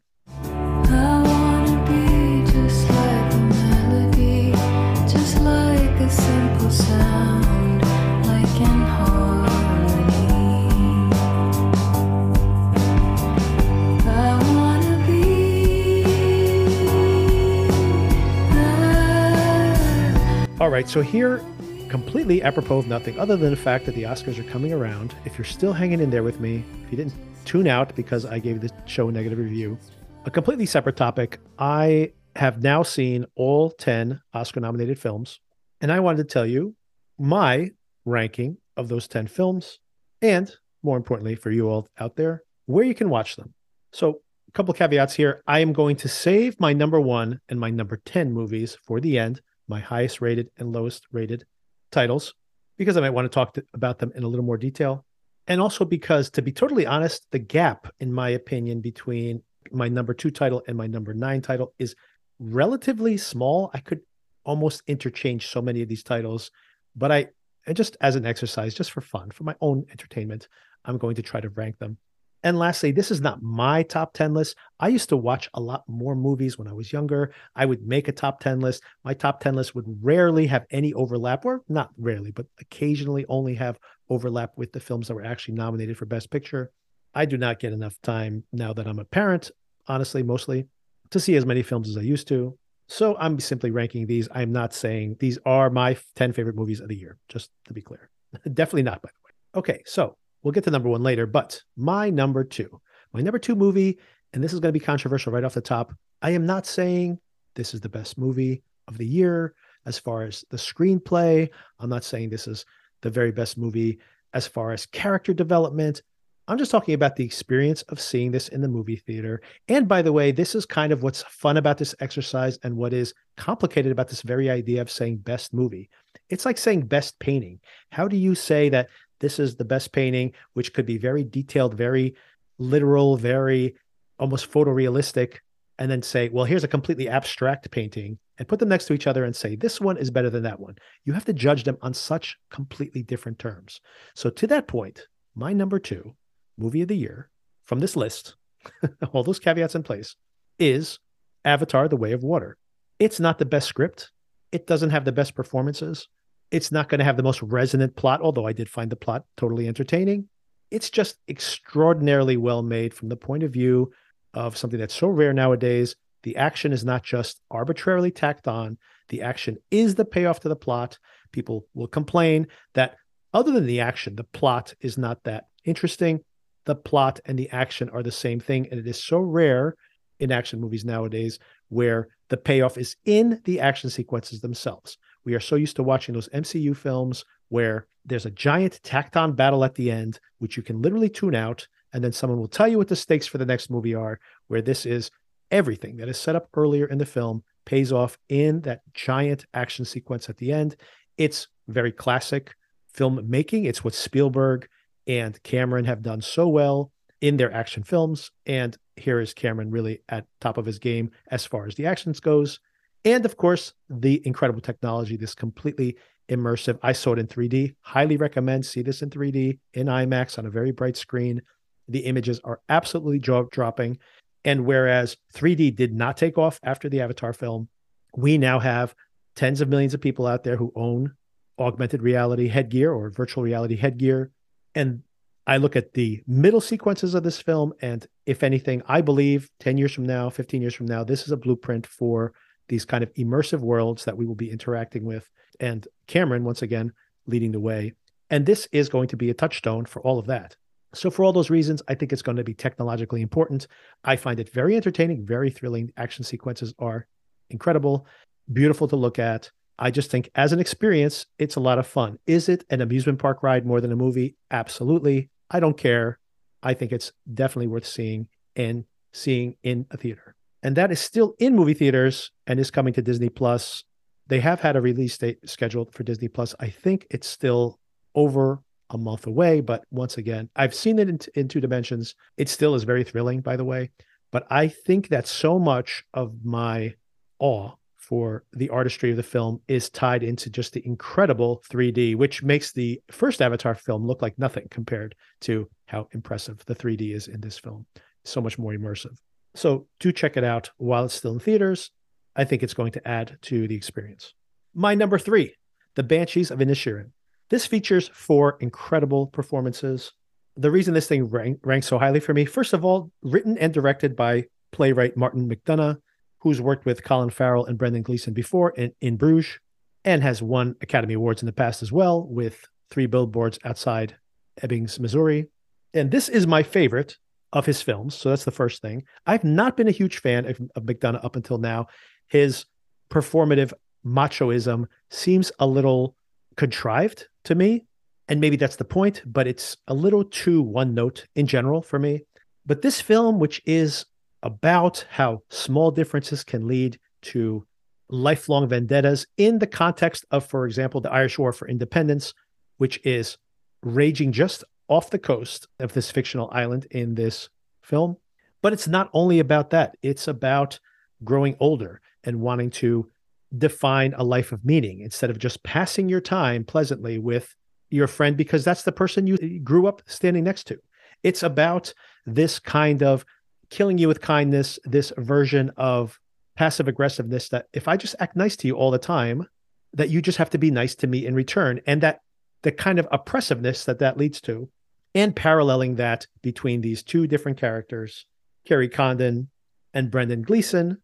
All right, so here, completely apropos of nothing other than the fact that the Oscars are coming around. If you're still hanging in there with me, if you didn't tune out because I gave the show a negative review, a completely separate topic. I have now seen all 10 Oscar nominated films, and I wanted to tell you my ranking of those 10 films, and more importantly, for you all out there, where you can watch them. So, a couple caveats here. I am going to save my number one and my number 10 movies for the end, my highest rated and lowest rated titles, because I might want to talk to, about them in a little more detail. And also because, to be totally honest, the gap, in my opinion, between my number two title and my number nine title is relatively small. I could almost interchange so many of these titles, but I, just as an exercise, just for fun, for my own entertainment, I'm going to try to rank them. And lastly, this is not my top 10 list. I used to watch a lot more movies when I was younger. I would make a top 10 list. My top 10 list would rarely have any overlap, or not rarely, but occasionally only have overlap with the films that were actually nominated for Best Picture. I do not get enough time now that I'm a parent, honestly, mostly to see as many films as I used to. So I'm simply ranking these. I'm not saying these are my 10 favorite movies of the year, just to be clear. Definitely not, by the way. Okay, so we'll get to number one later, but my number two, my number two movie, and this is going to be controversial right off the top. I am not saying this is the best movie of the year as far as the screenplay. I'm not saying this is the very best movie as far as character development. I'm just talking about the experience of seeing this in the movie theater. And by the way, this is kind of what's fun about this exercise and what is complicated about this very idea of saying best movie. It's like saying best painting. How do you say that this is the best painting, which could be very detailed, very literal, very almost photorealistic, and then say, well, here's a completely abstract painting and put them next to each other and say, this one is better than that one. You have to judge them on such completely different terms. So, to that point, my number two movie of the year from this list, all those caveats in place, is Avatar The Way of Water. It's not the best script. It doesn't have the best performances. It's not going to have the most resonant plot, although I did find the plot totally entertaining. It's just extraordinarily well made from the point of view of something that's so rare nowadays. The action is not just arbitrarily tacked on, the action is the payoff to the plot. People will complain that other than the action, the plot is not that interesting the plot and the action are the same thing. And it is so rare in action movies nowadays where the payoff is in the action sequences themselves. We are so used to watching those MCU films where there's a giant tacked on battle at the end, which you can literally tune out. And then someone will tell you what the stakes for the next movie are, where this is everything that is set up earlier in the film pays off in that giant action sequence at the end. It's very classic filmmaking. It's what Spielberg and Cameron have done so well in their action films. And here is Cameron really at top of his game as far as the actions goes. And of course, the incredible technology, this completely immersive. I saw it in 3D. Highly recommend see this in 3D in IMAX on a very bright screen. The images are absolutely jaw dropping. And whereas 3D did not take off after the Avatar film, we now have tens of millions of people out there who own augmented reality headgear or virtual reality headgear and I look at the middle sequences of this film, and if anything, I believe 10 years from now, 15 years from now, this is a blueprint for these kind of immersive worlds that we will be interacting with. And Cameron, once again, leading the way. And this is going to be a touchstone for all of that. So, for all those reasons, I think it's going to be technologically important. I find it very entertaining, very thrilling. Action sequences are incredible, beautiful to look at. I just think as an experience, it's a lot of fun. Is it an amusement park ride more than a movie? Absolutely. I don't care. I think it's definitely worth seeing and seeing in a theater. And that is still in movie theaters and is coming to Disney Plus. They have had a release date scheduled for Disney Plus. I think it's still over a month away, but once again, I've seen it in, in two dimensions. It still is very thrilling, by the way. But I think that so much of my awe for the artistry of the film is tied into just the incredible 3D, which makes the first Avatar film look like nothing compared to how impressive the 3D is in this film. So much more immersive. So do check it out while it's still in theaters. I think it's going to add to the experience. My number three, The Banshees of Inisherin. This features four incredible performances. The reason this thing rank, ranks so highly for me, first of all, written and directed by playwright Martin McDonagh, who's worked with Colin Farrell and Brendan Gleeson before in, in Bruges. and has won Academy Awards in the past as well with three billboards outside Ebbings, Missouri. And this is my favorite of his films. So that's the first thing. I've not been a huge fan of, of McDonagh up until now. His performative machoism seems a little contrived to me. And maybe that's the point, but it's a little too one note in general for me. But this film, which is about how small differences can lead to lifelong vendettas in the context of, for example, the Irish War for Independence, which is raging just off the coast of this fictional island in this film. But it's not only about that, it's about growing older and wanting to define a life of meaning instead of just passing your time pleasantly with your friend because that's the person you grew up standing next to. It's about this kind of killing you with kindness, this version of passive aggressiveness that if I just act nice to you all the time, that you just have to be nice to me in return. And that the kind of oppressiveness that that leads to, and paralleling that between these two different characters, Kerry Condon and Brendan Gleeson,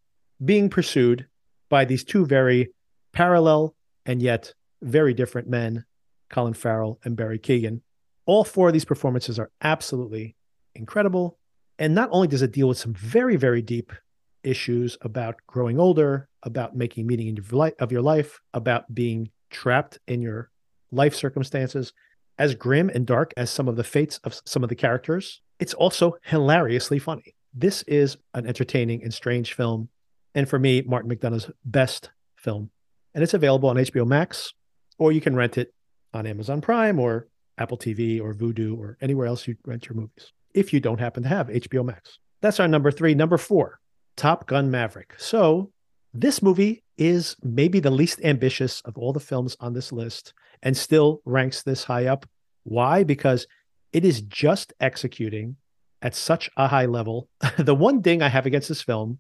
being pursued by these two very parallel and yet very different men, Colin Farrell and Barry Keoghan. All four of these performances are absolutely incredible. And not only does it deal with some very, very deep issues about growing older, about making meaning of your life, about being trapped in your life circumstances, as grim and dark as some of the fates of some of the characters, it's also hilariously funny. This is an entertaining and strange film. And for me, Martin McDonagh's best film. And it's available on HBO Max, or you can rent it on Amazon Prime or Apple TV or Vudu or anywhere else you rent your movies if you don't happen to have HBO Max. That's our number three. Number four, Top Gun Maverick. So this movie is maybe the least ambitious of all the films on this list and still ranks this high up. Why? Because it is just executing at such a high level. the one thing I have against this film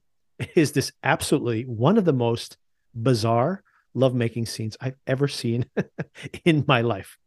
is this absolutely one of the most bizarre lovemaking scenes I've ever seen in my life.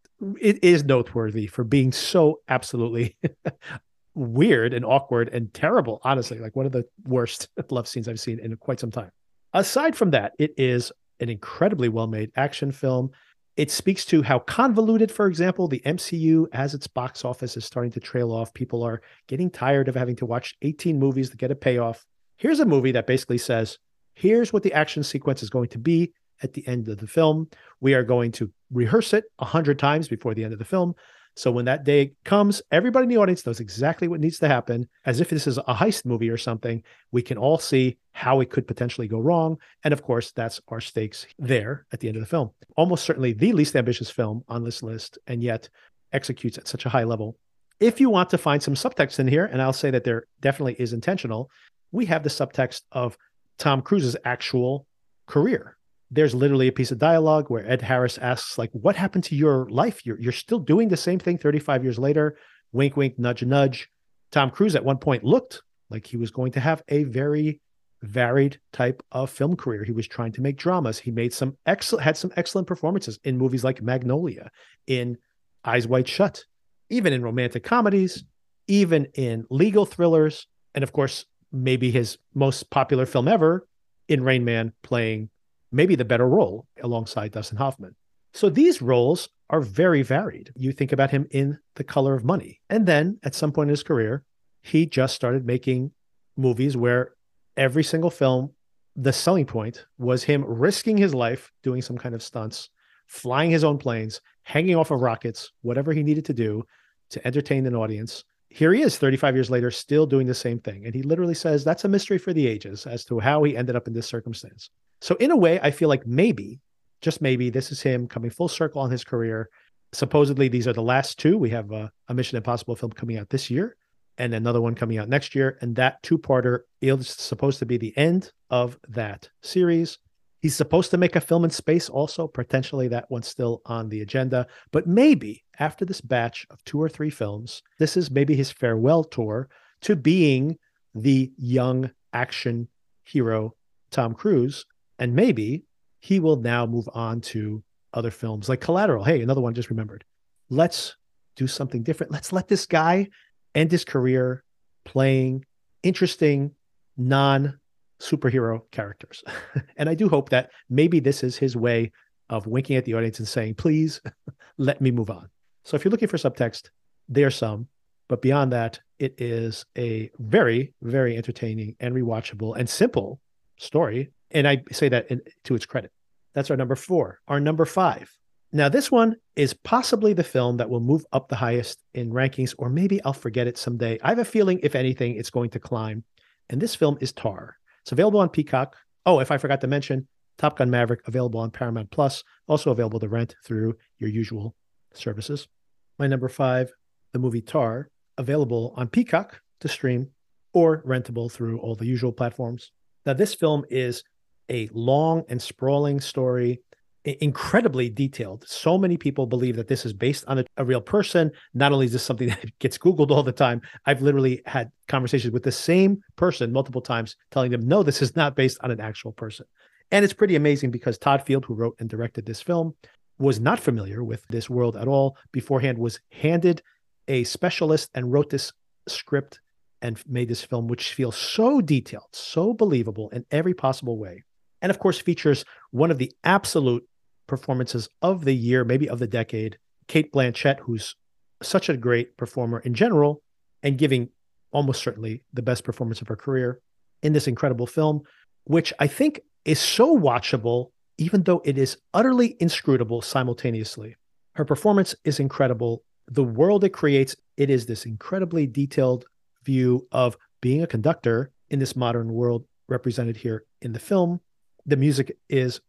It is noteworthy for being so absolutely weird and awkward and terrible, honestly, like one of the worst love scenes I've seen in quite some time. Aside from that, it is an incredibly well made action film. It speaks to how convoluted, for example, the MCU as its box office is starting to trail off. People are getting tired of having to watch 18 movies to get a payoff. Here's a movie that basically says, here's what the action sequence is going to be at the end of the film. We are going to rehearse it a hundred times before the end of the film. So when that day comes, everybody in the audience knows exactly what needs to happen, as if this is a heist movie or something. We can all see how it could potentially go wrong. And of course, that's our stakes there at the end of the film. Almost certainly the least ambitious film on this list, and yet executes at such a high level. If you want to find some subtext in here, and I'll say that there definitely is intentional, we have the subtext of Tom Cruise's actual career there's literally a piece of dialogue where Ed Harris asks, like, what happened to your life? You're you're still doing the same thing 35 years later. Wink, wink, nudge, nudge. Tom Cruise at one point looked like he was going to have a very varied type of film career. He was trying to make dramas. He made some excellent had some excellent performances in movies like Magnolia, in Eyes Wide Shut, even in romantic comedies, even in legal thrillers, and of course, maybe his most popular film ever in Rain Man playing maybe the better role alongside Dustin Hoffman. So these roles are very varied. You think about him in The Color of Money. And then at some point in his career, he just started making movies where every single film, the selling point was him risking his life doing some kind of stunts, flying his own planes, hanging off of rockets, whatever he needed to do to entertain an audience. Here he is 35 years later, still doing the same thing. And he literally says that's a mystery for the ages as to how he ended up in this circumstance. So, in a way, I feel like maybe, just maybe, this is him coming full circle on his career. Supposedly, these are the last two. We have a, a Mission Impossible film coming out this year and another one coming out next year. And that two parter is supposed to be the end of that series. He's supposed to make a film in space also. Potentially, that one's still on the agenda. But maybe after this batch of two or three films, this is maybe his farewell tour to being the young action hero Tom Cruise and maybe he will now move on to other films like Collateral. Hey, another one just remembered. Let's do something different. Let's let this guy end his career playing interesting non superhero characters. and I do hope that maybe this is his way of winking at the audience and saying, please let me move on. So if you're looking for subtext, there's some. But beyond that, it is a very, very entertaining and rewatchable and simple story. And I say that in, to its credit. That's our number four. Our number five. Now, this one is possibly the film that will move up the highest in rankings, or maybe I'll forget it someday. I have a feeling, if anything, it's going to climb. And this film is Tar. It's available on Peacock. Oh, if I forgot to mention, Top Gun Maverick available on Paramount Plus, also available to rent through your usual services. My number five, the movie Tar, available on Peacock to stream or rentable through all the usual platforms. Now, this film is a long and sprawling story, incredibly detailed. So many people believe that this is based on a, a, real person. Not only is this something that gets Googled all the time, I've literally had conversations with the same person multiple times telling them, no, this is not based on an actual person. And it's pretty amazing because Todd Field, who wrote and directed this film, was not familiar with this world at all beforehand, was handed a specialist and wrote this script and made this film, which feels so detailed, so believable in every possible way. And of course, features one of the absolute performances of the year, maybe of the decade, Cate Blanchett, who's such a great performer in general and giving almost certainly the best performance of her career in this incredible film, which I think is so watchable, even though it is utterly inscrutable simultaneously. Her performance is incredible the world it creates, it is this incredibly detailed view of being a conductor in this modern world represented here in the film. The music is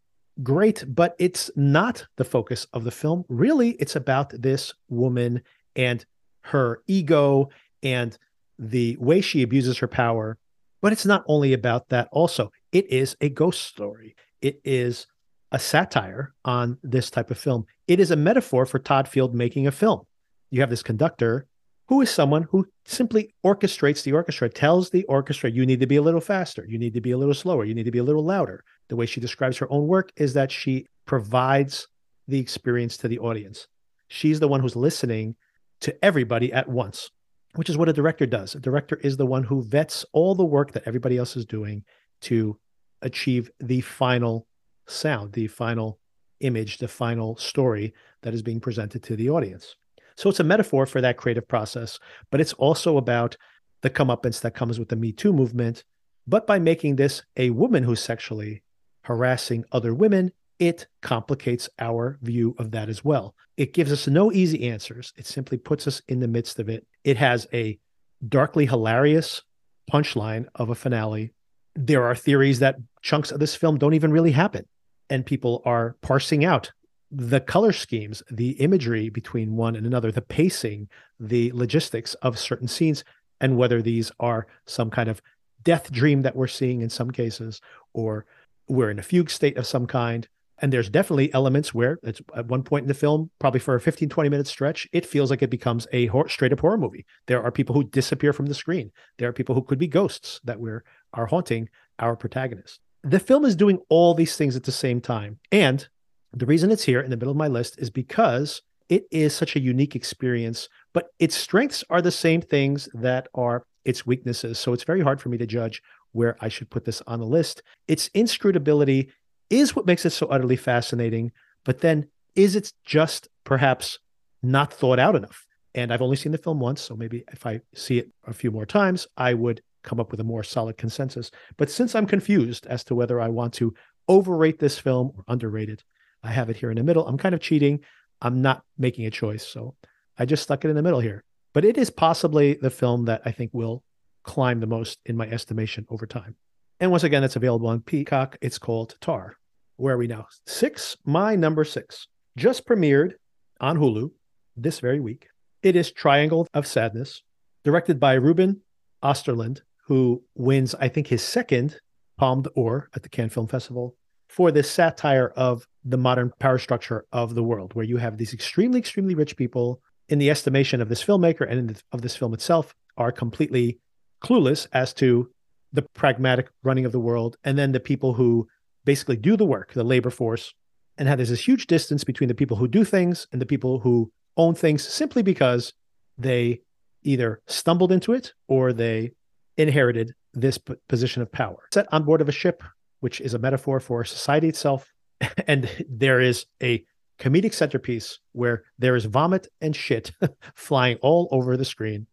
great, but it's not the focus of the film. Really, it's about this woman and her ego and the way she abuses her power. But it's not only about that, also, it is a ghost story. It is a satire on this type of film. It is a metaphor for Todd Field making a film you have this conductor who is someone who simply orchestrates the orchestra, tells the orchestra, you need to be a little faster, you need to be a little slower, you need to be a little louder. The way she describes her own work is that she provides the experience to the audience. She's the one who's listening to everybody at once, which is what a director does. A director is the one who vets all the work that everybody else is doing to achieve the final sound, the final image, the final story that is being presented to the audience. So it's a metaphor for that creative process, but it's also about the comeuppance that comes with the Me Too movement. But by making this a woman who's sexually harassing other women, it complicates our view of that as well. It gives us no easy answers. It simply puts us in the midst of it. It has a darkly hilarious punchline of a finale. There are theories that chunks of this film don't even really happen, and people are parsing out the color schemes, the imagery between one and another, the pacing, the logistics of certain scenes, and whether these are some kind of death dream that we're seeing in some cases, or we're in a fugue state of some kind. And there's definitely elements where it's at one point in the film, probably for a 15, 20 minute stretch, it feels like it becomes a straight up horror movie. There are people who disappear from the screen. There are people who could be ghosts that we're are haunting our protagonist. The film is doing all these things at the same time. And the reason it's here in the middle of my list is because it is such a unique experience, but its strengths are the same things that are its weaknesses. So it's very hard for me to judge where I should put this on the list. Its inscrutability is what makes it so utterly fascinating, but then is it just perhaps not thought out enough? And I've only seen the film once, so maybe if I see it a few more times, I would come up with a more solid consensus. But since I'm confused as to whether I want to overrate this film or underrate it, I have it here in the middle. I'm kind of cheating. I'm not making a choice. So I just stuck it in the middle here. But it is possibly the film that I think will climb the most in my estimation over time. And once again, it's available on Peacock. It's called Tar. Where are we now? Six, my number six, just premiered on Hulu this very week. It is Triangle of Sadness, directed by Ruben Osterlund, who wins, I think, his second Palme d'Or at the Cannes Film Festival for this satire of the modern power structure of the world, where you have these extremely, extremely rich people, in the estimation of this filmmaker and the, of this film itself, are completely clueless as to the pragmatic running of the world. And then the people who basically do the work, the labor force, and how there's this huge distance between the people who do things and the people who own things simply because they either stumbled into it or they inherited this p- position of power. Set on board of a ship, which is a metaphor for society itself, and there is a comedic centerpiece where there is vomit and shit flying all over the screen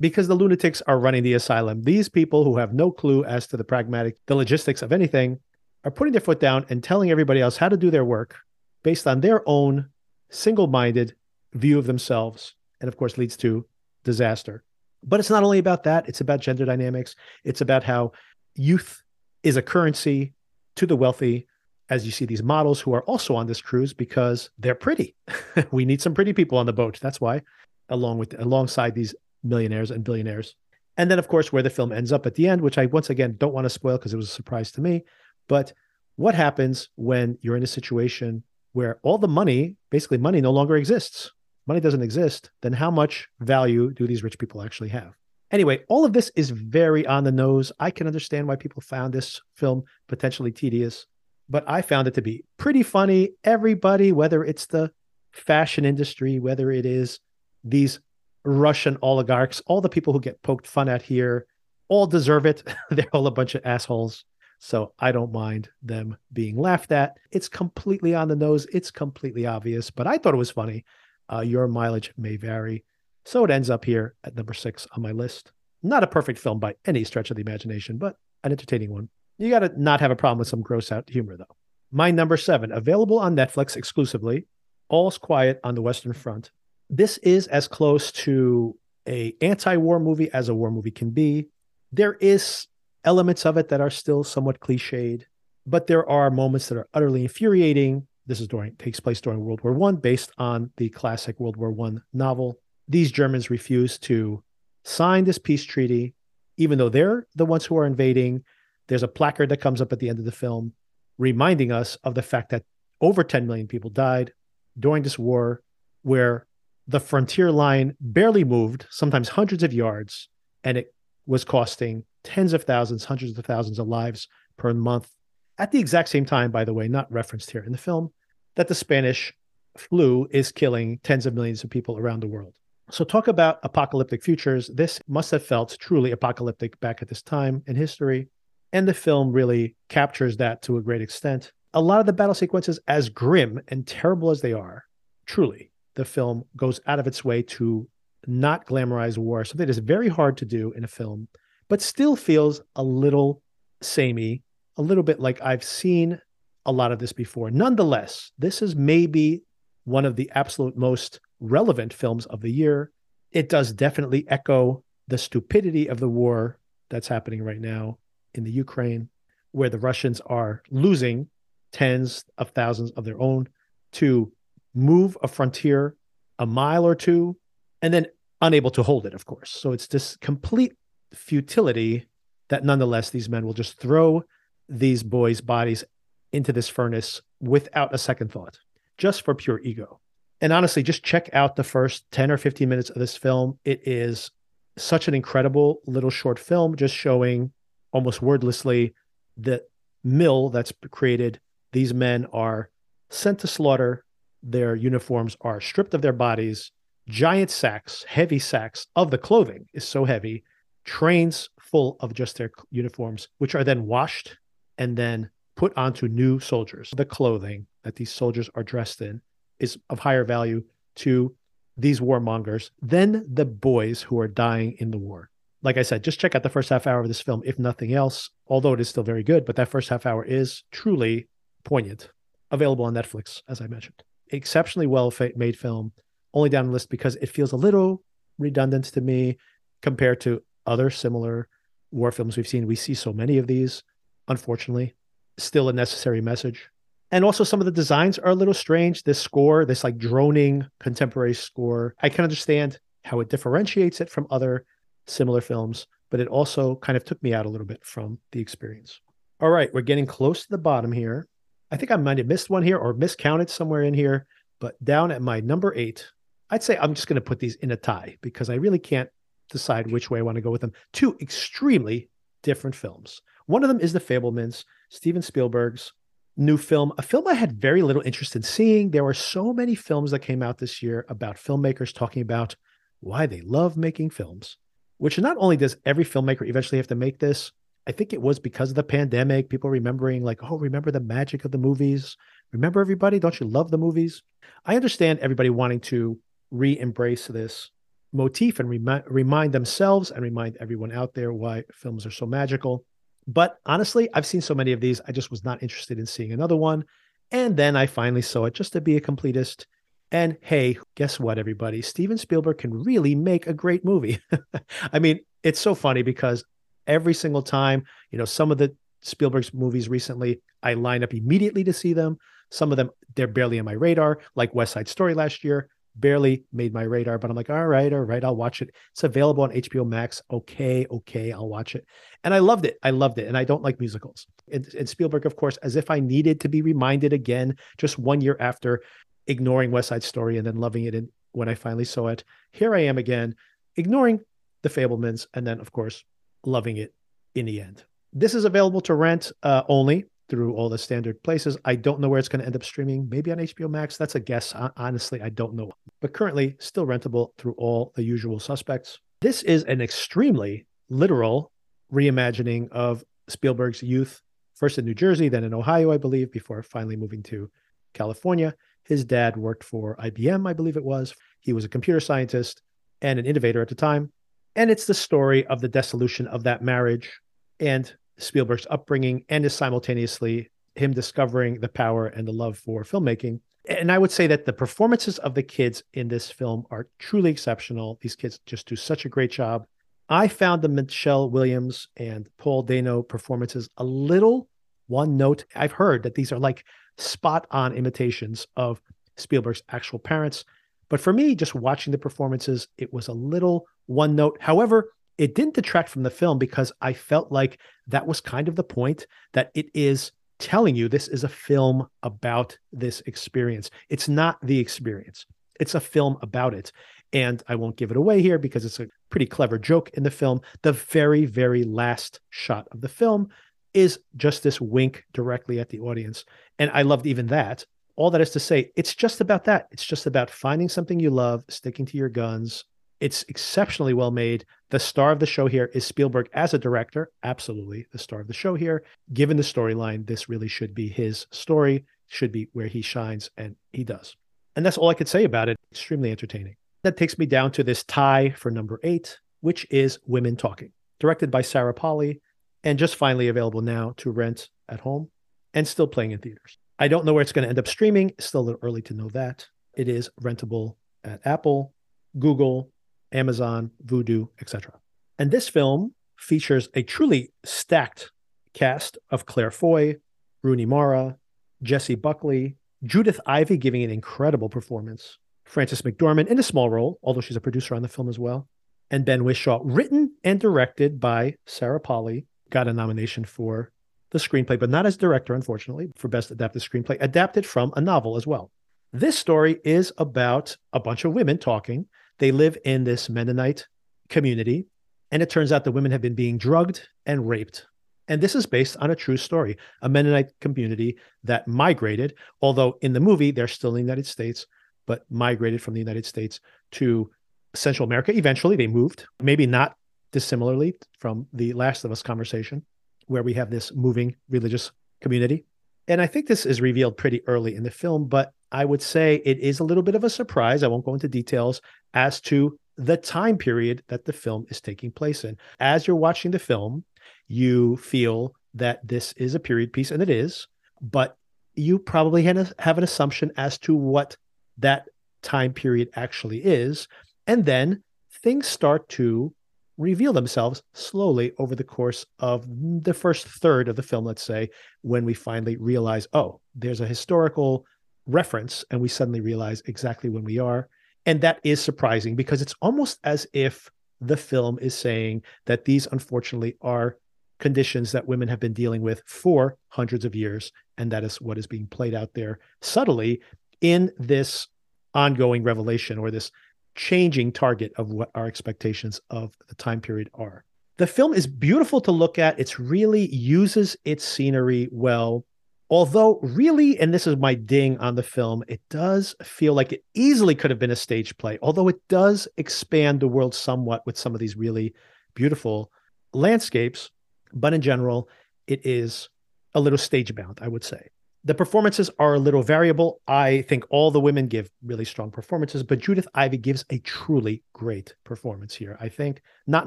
because the lunatics are running the asylum. These people who have no clue as to the pragmatic, the logistics of anything, are putting their foot down and telling everybody else how to do their work based on their own single minded view of themselves. And of course, leads to disaster. But it's not only about that, it's about gender dynamics. It's about how youth is a currency to the wealthy, as you see these models who are also on this cruise because they're pretty. we need some pretty people on the boat. That's why, along with alongside these millionaires and billionaires. And then, of course, where the film ends up at the end, which I once again don't want to spoil because it was a surprise to me. But what happens when you're in a situation where all the money, basically money, no longer exists? Money doesn't exist. Then how much value do these rich people actually have? Anyway, all of this is very on the nose. I can understand why people found this film potentially tedious, but I found it to be pretty funny. Everybody, whether it's the fashion industry, whether it is these Russian oligarchs, all the people who get poked fun at here, all deserve it. They're all a bunch of assholes. So I don't mind them being laughed at. It's completely on the nose. It's completely obvious, but I thought it was funny. Uh, your mileage may vary. So it ends up here at number six on my list. Not a perfect film by any stretch of the imagination, but an entertaining one. You got to not have a problem with some gross out humor, though. My number seven, available on Netflix exclusively, All's Quiet on the Western Front. This is as close to a anti-war movie as a war movie can be. There is elements of it that are still somewhat cliched, but there are moments that are utterly infuriating. This is during takes place during World War One, based on the classic World War One novel. These Germans refuse to sign this peace treaty, even though they're the ones who are invading. There's a placard that comes up at the end of the film reminding us of the fact that over 10 million people died during this war, where the frontier line barely moved, sometimes hundreds of yards, and it was costing tens of thousands, hundreds of thousands of lives per month. At the exact same time, by the way, not referenced here in the film, that the Spanish flu is killing tens of millions of people around the world. So, talk about apocalyptic futures. This must have felt truly apocalyptic back at this time in history. And the film really captures that to a great extent. A lot of the battle sequences, as grim and terrible as they are, truly, the film goes out of its way to not glamorize war, something that is very hard to do in a film, but still feels a little samey, a little bit like I've seen a lot of this before. Nonetheless, this is maybe one of the absolute most relevant films of the year. It does definitely echo the stupidity of the war that's happening right now in the Ukraine, where the Russians are losing tens of thousands of their own to move a frontier a mile or two and then unable to hold it, of course. So it's this complete futility that nonetheless these men will just throw these boys' bodies into this furnace without a second thought, just for pure ego. And honestly, just check out the first 10 or 15 minutes of this film. It is such an incredible little short film, just showing almost wordlessly the mill that's created. These men are sent to slaughter their uniforms are stripped of their bodies, giant sacks, heavy sacks of the clothing is so heavy, trains full of just their uniforms, which are then washed and then put onto new soldiers. The clothing that these soldiers are dressed in is of higher value to these warmongers than the boys who are dying in the war. Like I said, just check out the first half hour of this film, if nothing else, although it is still very good, but that first half hour is truly poignant. Available on Netflix, as I mentioned exceptionally well made film, only down the list because it feels a little redundant to me compared to other similar war films we've seen. We see so many of these, unfortunately. Still a necessary message. And also, some of the designs are a little strange. This score, this like droning contemporary score, I can understand how it differentiates it from other similar films, but it also kind of took me out a little bit from the experience. All right, we're getting close to the bottom here. I think I might have missed one here or miscounted somewhere in here, but down at my number eight, I'd say I'm just going to put these in a tie because I really can't decide which way I want to go with them. Two extremely different films. One of them is The Fabelmans, Steven Spielberg's new film, a film I had very little interest in seeing. There were so many films that came out this year about filmmakers talking about why they love making films, which not only does every filmmaker eventually have to make this, I think it was because of the pandemic, people remembering like, oh, remember the magic of the movies, Remember, everybody, don't you love the movies? I understand everybody wanting to re embrace this motif and remi- remind themselves and remind everyone out there why films are so magical. But honestly, I've seen so many of these, I just was not interested in seeing another one. And then I finally saw it just to be a completist. And hey, guess what, everybody? Steven Spielberg can really make a great movie. I mean, it's so funny because every single time, you know, some of the Spielberg's movies recently, I line up immediately to see them. Some of them, they're barely on my radar, like West Side Story last year barely made my radar, but I'm like, all right, all right, I'll watch it. It's available on HBO Max. Okay, okay, I'll watch it. And I loved it. I loved it. And I don't like musicals. And, and Spielberg, of course, as if I needed to be reminded again, just one year after ignoring West Side Story and then loving it. And when I finally saw it, here I am again, ignoring the Fabelmans, and then, of course, loving it in the end. This is available to rent uh, only through all the standard places. I don't know where it's going to end up streaming. Maybe on HBO Max. That's a guess. Honestly, I don't know. But currently, still rentable through all the usual suspects. This is an extremely literal reimagining of Spielberg's youth, first in New Jersey, then in Ohio, I believe, before finally moving to California. His dad worked for IBM, I believe it was. He was a computer scientist and an innovator at the time. And it's the story of the dissolution of that marriage and Spielberg's upbringing and is simultaneously him discovering the power and the love for filmmaking. And I would say that the performances of the kids in this film are truly exceptional. These kids just do such a great job. I found the Michelle Williams and Paul Dano performances a little one note. I've heard that these are like spot on imitations of Spielberg's actual parents. But for me, just watching the performances, it was a little one note. However, it didn't detract from the film because I felt like that was kind of the point that it is telling you this is a film about this experience. It's not the experience, it's a film about it. And I won't give it away here because it's a pretty clever joke in the film. The very, very last shot of the film is just this wink directly at the audience. And I loved even that. All that is to say, it's just about that. It's just about finding something you love, sticking to your guns, it's exceptionally well made. The star of the show here is Spielberg as a director. Absolutely the star of the show here. Given the storyline, this really should be his story, should be where he shines, and he does. And that's all I could say about it. Extremely entertaining. That takes me down to this tie for number eight, which is Women Talking, directed by Sarah Polley, and just finally available now to rent at home and still playing in theaters. I don't know where it's going to end up streaming. It's still a little early to know that. It is rentable at Apple, Google, Amazon, Vudu, etc. And this film features a truly stacked cast of Claire Foy, Rooney Mara, Jessie Buckley, Judith Ivey giving an incredible performance, Frances McDormand in a small role, although she's a producer on the film as well, and Ben Whishaw, written and directed by Sarah Polley, got a nomination for the screenplay, but not as director, unfortunately, for Best Adapted Screenplay, adapted from a novel as well. This story is about a bunch of women talking they live in this Mennonite community, and it turns out the women have been being drugged and raped. And this is based on a true story, a Mennonite community that migrated, although in the movie they're still in the United States, but migrated from the United States to Central America. Eventually they moved, maybe not dissimilarly from the Last of Us conversation, where we have this moving religious community. And I think this is revealed pretty early in the film, but I would say it is a little bit of a surprise. I won't go into details as to the time period that the film is taking place in. As you're watching the film, you feel that this is a period piece, and it is, but you probably have an assumption as to what that time period actually is. And then things start to reveal themselves slowly over the course of the first third of the film, let's say, when we finally realize, oh, there's a historical reference, and we suddenly realize exactly when we are. And that is surprising because it's almost as if the film is saying that these, unfortunately, are conditions that women have been dealing with for hundreds of years. And that is what is being played out there subtly in this ongoing revelation or this changing target of what our expectations of the time period are. The film is beautiful to look at. It's really uses its scenery well. Although, really, and this is my ding on the film, it does feel like it easily could have been a stage play, although it does expand the world somewhat with some of these really beautiful landscapes. But in general, it is a little stage bound, I would say. The performances are a little variable. I think all the women give really strong performances, but Judith Ivey gives a truly great performance here. I think not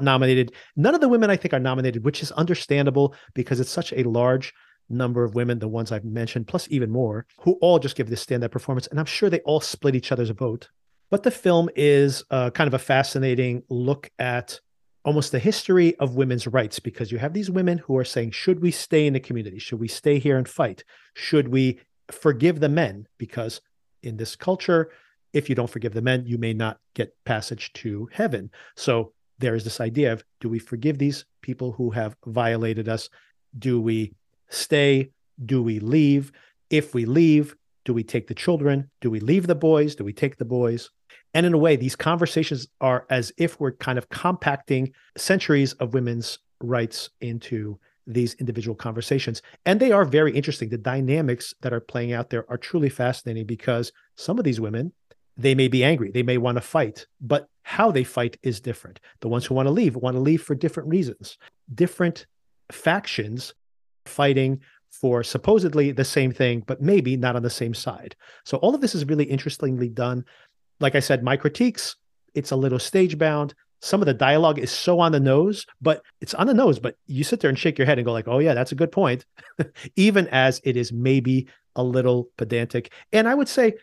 nominated. None of the women I think are nominated, which is understandable because it's such a large number of women, the ones I've mentioned, plus even more, who all just give this standout performance. And I'm sure they all split each other's vote. But the film is uh, kind of a fascinating look at almost the history of women's rights because you have these women who are saying, should we stay in the community? Should we stay here and fight? Should we forgive the men? Because in this culture, if you don't forgive the men, you may not get passage to heaven. So there is this idea of do we forgive these people who have violated us? Do we stay? Do we leave? If we leave, do we take the children? Do we leave the boys? Do we take the boys? And in a way, these conversations are as if we're kind of compacting centuries of women's rights into these individual conversations. And they are very interesting. The dynamics that are playing out there are truly fascinating because some of these women, they may be angry, they may want to fight, but how they fight is different. The ones who want to leave want to leave for different reasons. Different factions fighting for supposedly the same thing, but maybe not on the same side. So all of this is really interestingly done like I said, my critiques, it's a little stage bound. Some of the dialogue is so on the nose, but it's on the nose, but you sit there and shake your head and go like, "Oh yeah, that's a good point." Even as it is maybe a little pedantic. And I would say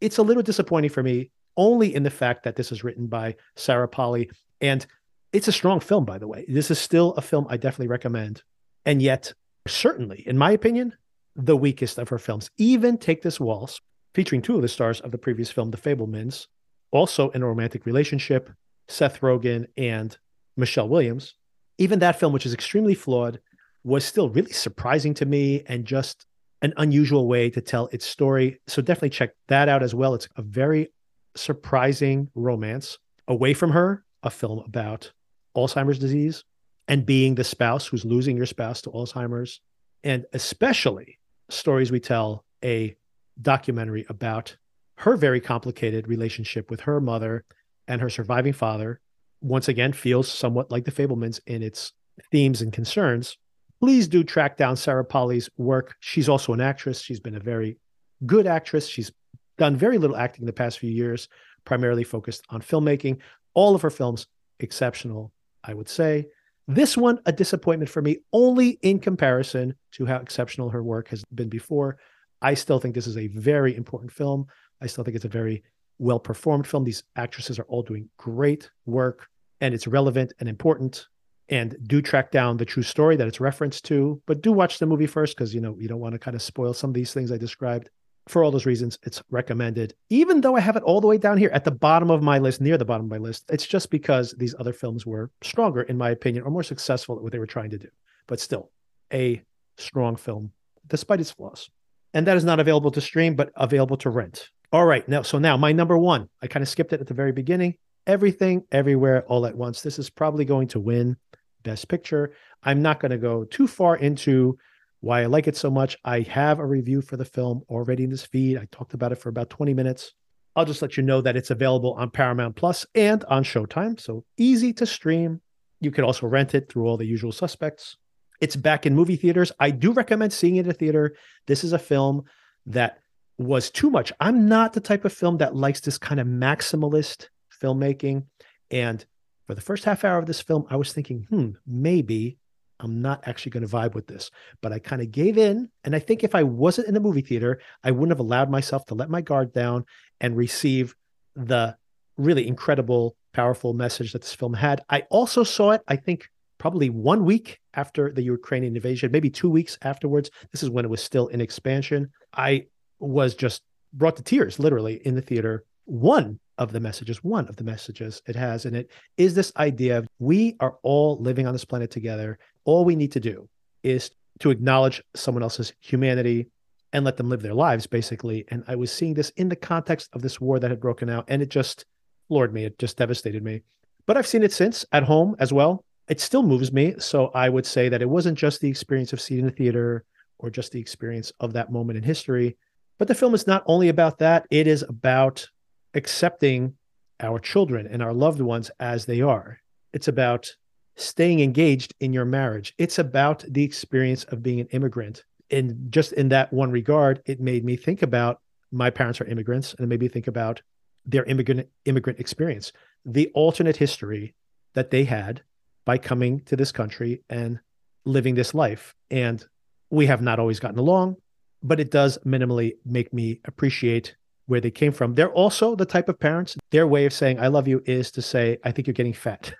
it's a little disappointing for me only in the fact that this is written by Sarah Polley and it's a strong film by the way. This is still a film I definitely recommend. And yet certainly in my opinion the weakest of her films. Even Take This Waltz, featuring two of the stars of the previous film, The Fabelmans, also in a romantic relationship, Seth Rogen and Michelle Williams. Even that film, which is extremely flawed, was still really surprising to me and just an unusual way to tell its story. So definitely check that out as well. It's a very surprising romance. Away from Her, a film about Alzheimer's disease and being the spouse who's losing your spouse to Alzheimer's, and especially stories we tell a documentary about her very complicated relationship with her mother and her surviving father. Once again, feels somewhat like the Fabelmans in its themes and concerns. Please do track down Sarah Polley's work. She's also an actress. She's been a very good actress. She's done very little acting in the past few years, primarily focused on filmmaking. All of her films exceptional, I would say. This one, a disappointment for me, only in comparison to how exceptional her work has been before. I still think this is a very important film. I still think it's a very well performed film. These actresses are all doing great work and it's relevant and important. And do track down the true story that it's referenced to, but do watch the movie first because you know you don't want to kind of spoil some of these things I described. For all those reasons, it's recommended. Even though I have it all the way down here at the bottom of my list, near the bottom of my list, it's just because these other films were stronger, in my opinion, or more successful at what they were trying to do. But still, a strong film, despite its flaws and that is not available to stream, but available to rent. All right. Now, so now my number one, I kind of skipped it at the very beginning. Everything, everywhere, all at once. This is probably going to win Best Picture. I'm not going to go too far into why I like it so much. I have a review for the film already in this feed. I talked about it for about 20 minutes. I'll just let you know that it's available on Paramount Plus and on Showtime. So easy to stream. You can also rent it through all the usual suspects. It's back in movie theaters. I do recommend seeing it in a theater. This is a film that was too much. I'm not the type of film that likes this kind of maximalist filmmaking. And for the first half hour of this film, I was thinking, hmm, maybe I'm not actually going to vibe with this. But I kind of gave in. And I think if I wasn't in the movie theater, I wouldn't have allowed myself to let my guard down and receive the really incredible, powerful message that this film had. I also saw it, I think, probably one week after the Ukrainian invasion, maybe two weeks afterwards. This is when it was still in expansion. I was just brought to tears, literally, in the theater. One of the messages, one of the messages it has in it is this idea of we are all living on this planet together. All we need to do is to acknowledge someone else's humanity and let them live their lives, basically. And I was seeing this in the context of this war that had broken out, and it just floored me. It just devastated me. But I've seen it since at home as well it still moves me. So I would say that it wasn't just the experience of seeing the theater or just the experience of that moment in history, but the film is not only about that, it is about accepting our children and our loved ones as they are. It's about staying engaged in your marriage. It's about the experience of being an immigrant. And just in that one regard, it made me think about my parents are immigrants, and it made me think about their immigrant immigrant experience, the alternate history that they had by coming to this country and living this life. And we have not always gotten along, but it does minimally make me appreciate where they came from. They're also the type of parents, their way of saying I love you is to say, I think you're getting fat.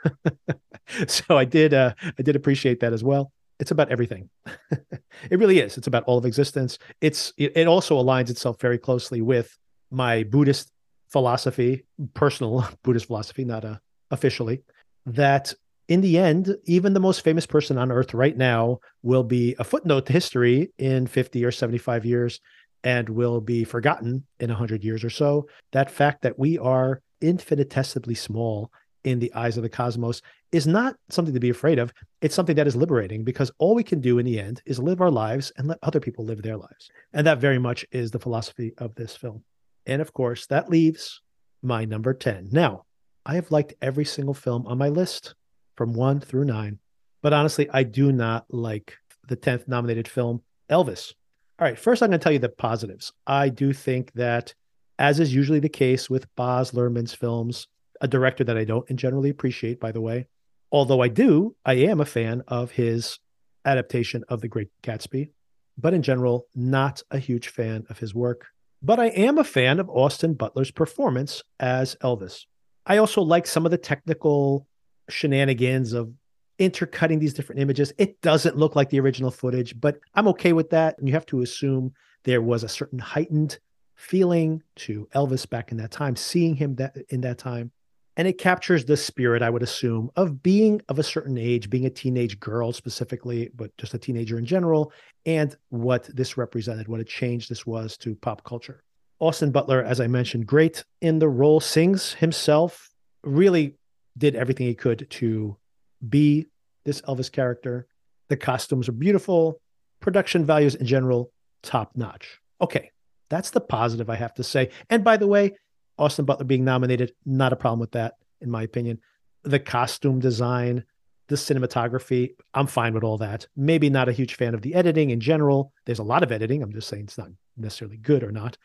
so I did uh, I did appreciate that as well. It's about everything. it really is. It's about all of existence. It's it, it also aligns itself very closely with my Buddhist philosophy, personal Buddhist philosophy, not uh, officially, that in the end, even the most famous person on earth right now will be a footnote to history in 50 or 75 years and will be forgotten in 100 years or so. That fact that we are infinitesimally small in the eyes of the cosmos is not something to be afraid of. It's something that is liberating because all we can do in the end is live our lives and let other people live their lives. And that very much is the philosophy of this film. And of course, that leaves my number 10. Now, I have liked every single film on my list from one through nine, but honestly, I do not like the 10th nominated film, Elvis. All right, first, I'm going to tell you the positives. I do think that, as is usually the case with Baz Luhrmann's films, a director that I don't and generally appreciate, by the way, although I do, I am a fan of his adaptation of The Great Gatsby, but in general, not a huge fan of his work. But I am a fan of Austin Butler's performance as Elvis. I also like some of the technical shenanigans of intercutting these different images. It doesn't look like the original footage, but I'm okay with that. And you have to assume there was a certain heightened feeling to Elvis back in that time, seeing him that in that time and it captures the spirit i would assume of being of a certain age being a teenage girl specifically but just a teenager in general and what this represented what a change this was to pop culture austin butler as i mentioned great in the role sings himself really did everything he could to be this elvis character the costumes are beautiful production values in general top notch okay that's the positive i have to say and by the way Austin Butler being nominated, not a problem with that, in my opinion. The costume design, the cinematography, I'm fine with all that. Maybe not a huge fan of the editing in general. There's a lot of editing. I'm just saying it's not necessarily good or not.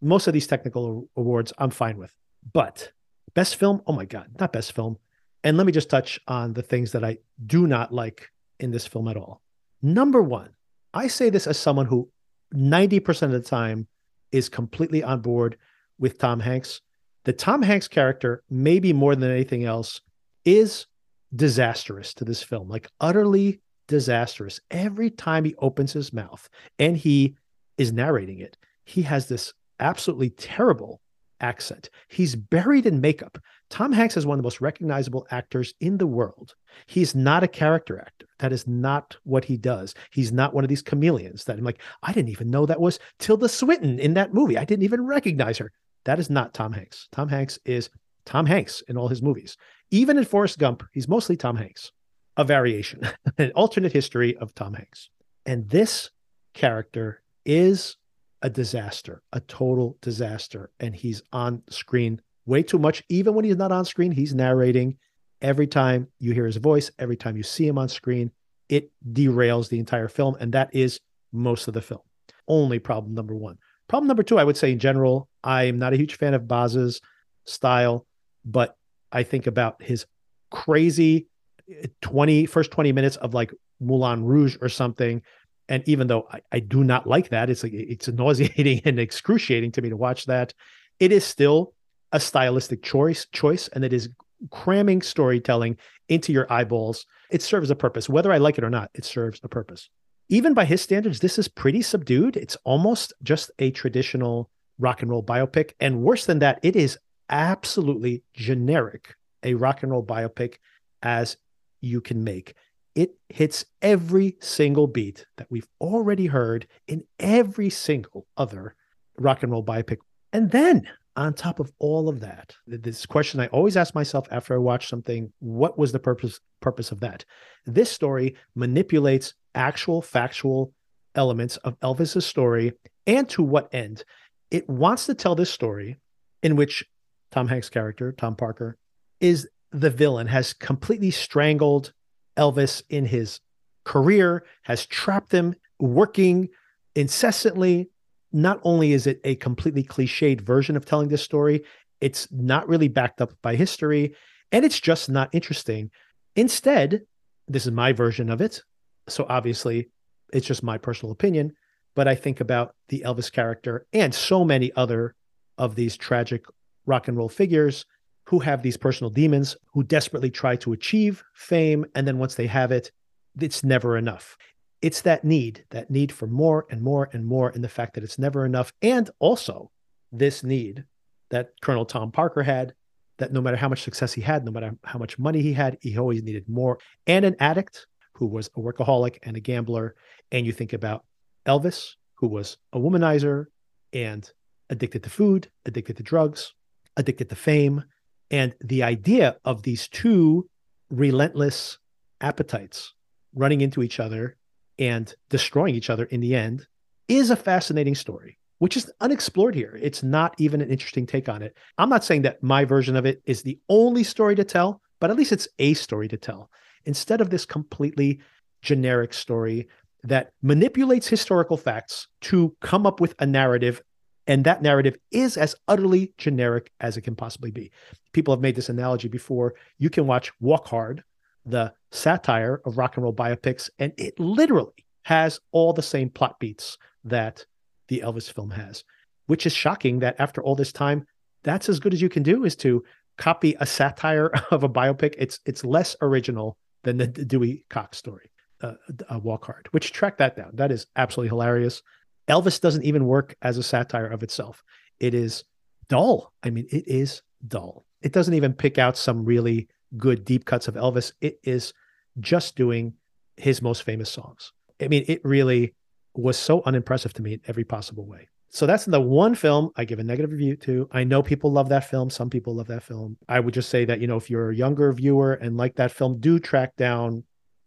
Most of these technical awards, I'm fine with. But best film, oh my God, not best film. And let me just touch on the things that I do not like in this film at all. Number one, I say this as someone who 90% of the time is completely on board with Tom Hanks. The Tom Hanks character, maybe more than anything else, is disastrous to this film, like utterly disastrous. Every time he opens his mouth and he is narrating it, he has this absolutely terrible accent. He's buried in makeup. Tom Hanks is one of the most recognizable actors in the world. He's not a character actor. That is not what he does. He's not one of these chameleons that I'm like, I didn't even know that was Tilda Swinton in that movie. I didn't even recognize her. That is not Tom Hanks. Tom Hanks is Tom Hanks in all his movies. Even in Forrest Gump, he's mostly Tom Hanks, a variation, an alternate history of Tom Hanks. And this character is a disaster, a total disaster. And he's on screen way too much. Even when he's not on screen, he's narrating. Every time you hear his voice, every time you see him on screen, it derails the entire film. And that is most of the film. Only problem number one. Problem number two, I would say in general, I am not a huge fan of Baz's style, but I think about his crazy eh, 20 first 20 minutes of like Moulin Rouge or something. And even though I, I do not like that, it's it's nauseating and excruciating to me to watch that. It is still a stylistic choice choice, and it is cramming storytelling into your eyeballs. It serves a purpose. Whether I like it or not, it serves a purpose even by his standards, this is pretty subdued. It's almost just a traditional rock and roll biopic. And worse than that, it is absolutely generic, a rock and roll biopic as you can make. It hits every single beat that we've already heard in every single other rock and roll biopic. And then on top of all of that, this question I always ask myself after I watch something, what was the purpose purpose of that? This story manipulates actual factual elements of Elvis's story and to what end? It wants to tell this story in which Tom Hanks' character, Tom Parker, is the villain, has completely strangled Elvis in his career, has trapped him working incessantly. Not only is it a completely cliched version of telling this story, it's not really backed up by history and it's just not interesting. Instead, this is my version of it. So obviously, it's just my personal opinion, but I think about the Elvis character and so many other of these tragic rock and roll figures who have these personal demons, who desperately try to achieve fame. And then once they have it, it's never enough. It's that need, that need for more and more and more, and the fact that it's never enough. And also this need that Colonel Tom Parker had that no matter how much success he had, no matter how much money he had, he always needed more. And an addict who was a workaholic and a gambler. And you think about Elvis, who was a womanizer and addicted to food, addicted to drugs, addicted to fame. And the idea of these two relentless appetites running into each other and destroying each other in the end is a fascinating story which is unexplored here. It's not even an interesting take on it. I'm not saying that my version of it is the only story to tell, but at least it's a story to tell instead of this completely generic story that manipulates historical facts to come up with a narrative. And that narrative is as utterly generic as it can possibly be. People have made this analogy before. You can watch Walk Hard, the satire of rock and roll biopics, and it literally has all the same plot beats that the Elvis film has, which is shocking that after all this time, that's as good as you can do is to copy a satire of a biopic. It's it's less original than the Dewey Cox story, uh, uh, Walk Hard, which track that down. That is absolutely hilarious. Elvis doesn't even work as a satire of itself. It is dull. I mean, it is dull. It doesn't even pick out some really good deep cuts of Elvis. It is just doing his most famous songs. I mean, it really was so unimpressive to me in every possible way. So that's the one film I give a negative review to. I know people love that film. Some people love that film. I would just say that, you know, if you're a younger viewer and like that film, do track down.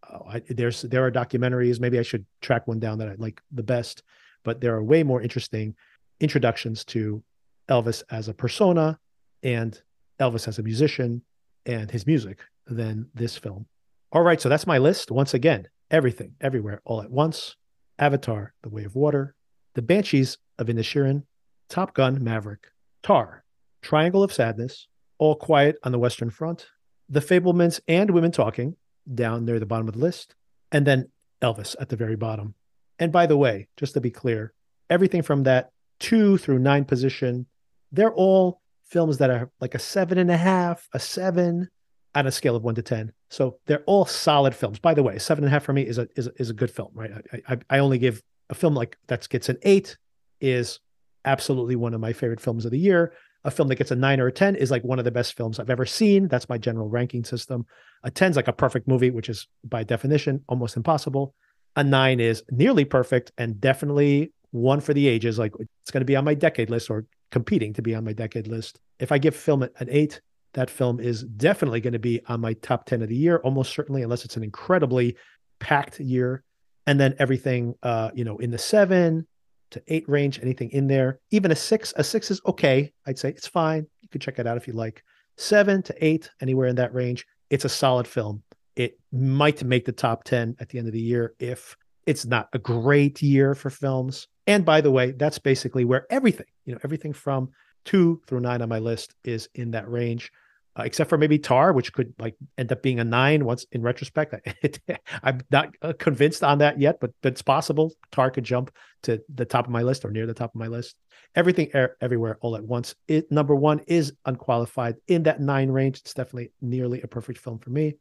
Oh, I, there's there are documentaries. Maybe I should track one down that I like the best. But there are way more interesting introductions to Elvis as a persona and Elvis as a musician and his music than this film. All right, so that's my list. Once again, everything, everywhere, all at once. Avatar, The Way of Water, The Banshees of Inisherin, Top Gun, Maverick, Tar, Triangle of Sadness, All Quiet on the Western Front, The Fabelmans and Women Talking down near the bottom of the list, and then Elvis at the very bottom. And by the way, just to be clear, everything from that two through nine position, they're all films that are like a seven and a half, a seven, on a scale of one to 10. So they're all solid films. By the way, seven and a half for me is a, is is a good film, right? I, I, I only give a film like that gets an eight is absolutely one of my favorite films of the year. A film that gets a nine or a 10 is like one of the best films I've ever seen. That's my general ranking system. A 10 is like a perfect movie, which is by definition almost impossible. A nine is nearly perfect and definitely one for the ages. Like it's going to be on my decade list or competing to be on my decade list. If I give film an eight, that film is definitely going to be on my top 10 of the year, almost certainly, unless it's an incredibly packed year. And then everything, uh, you know, in the seven to eight range, anything in there, even a six, a six is okay. I'd say it's fine. You could check it out if you like. Seven to eight, anywhere in that range, it's a solid film. It might make the top 10 at the end of the year if it's not a great year for films. And by the way, that's basically where everything, you know, everything from two through nine on my list is in that range uh, except for maybe Tar, which could like end up being a nine once in retrospect. I, am not uh, convinced on that yet, but, it's possible Tar could jump to the top of my list or near the top of my list. Everything er- everywhere all at once. It number one is unqualified in that nine range. It's definitely nearly a perfect film for me,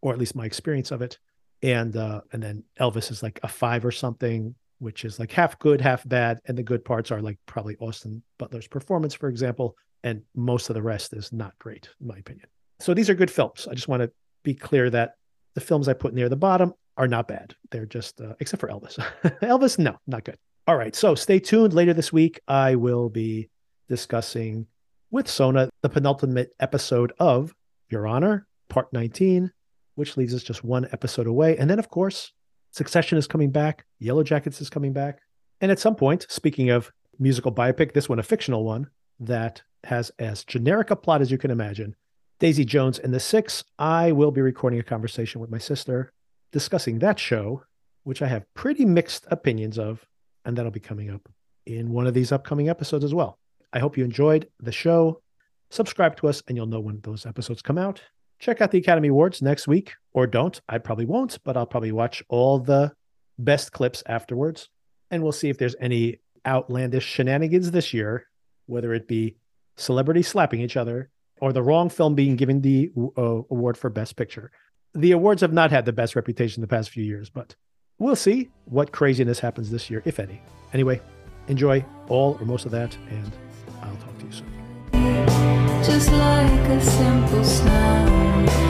or at least my experience of it. And uh, and then Elvis is like a five or something, which is like half good, half bad, and the good parts are like probably Austin Butler's performance, for example, and most of the rest is not great, in my opinion. So these are good films. I just want to be clear that the films I put near the bottom are not bad. They're just, uh, except for Elvis. Elvis, no, not good. All right. So stay tuned. Later this week, I will be discussing with Sona the penultimate episode of Your Honor, Part 19, which leaves us just one episode away. And then, of course, Succession is coming back, Yellowjackets is coming back. And at some point, speaking of musical biopic, this one a fictional one that has as generic a plot as you can imagine. Daisy Jones and the Six. I will be recording a conversation with my sister discussing that show, which I have pretty mixed opinions of. and that'll be coming up in one of these upcoming episodes as well. I hope you enjoyed the show. Subscribe to us, and you'll know when those episodes come out. Check out the Academy Awards next week, or don't. I probably won't, but I'll probably watch all the best clips afterwards. And we'll see if there's any outlandish shenanigans this year, whether it be celebrities slapping each other or the wrong film being given the uh, award for Best Picture. The awards have not had the best reputation the past few years, but we'll see what craziness happens this year, if any. Anyway, enjoy all or most of that, and just like a simple sound.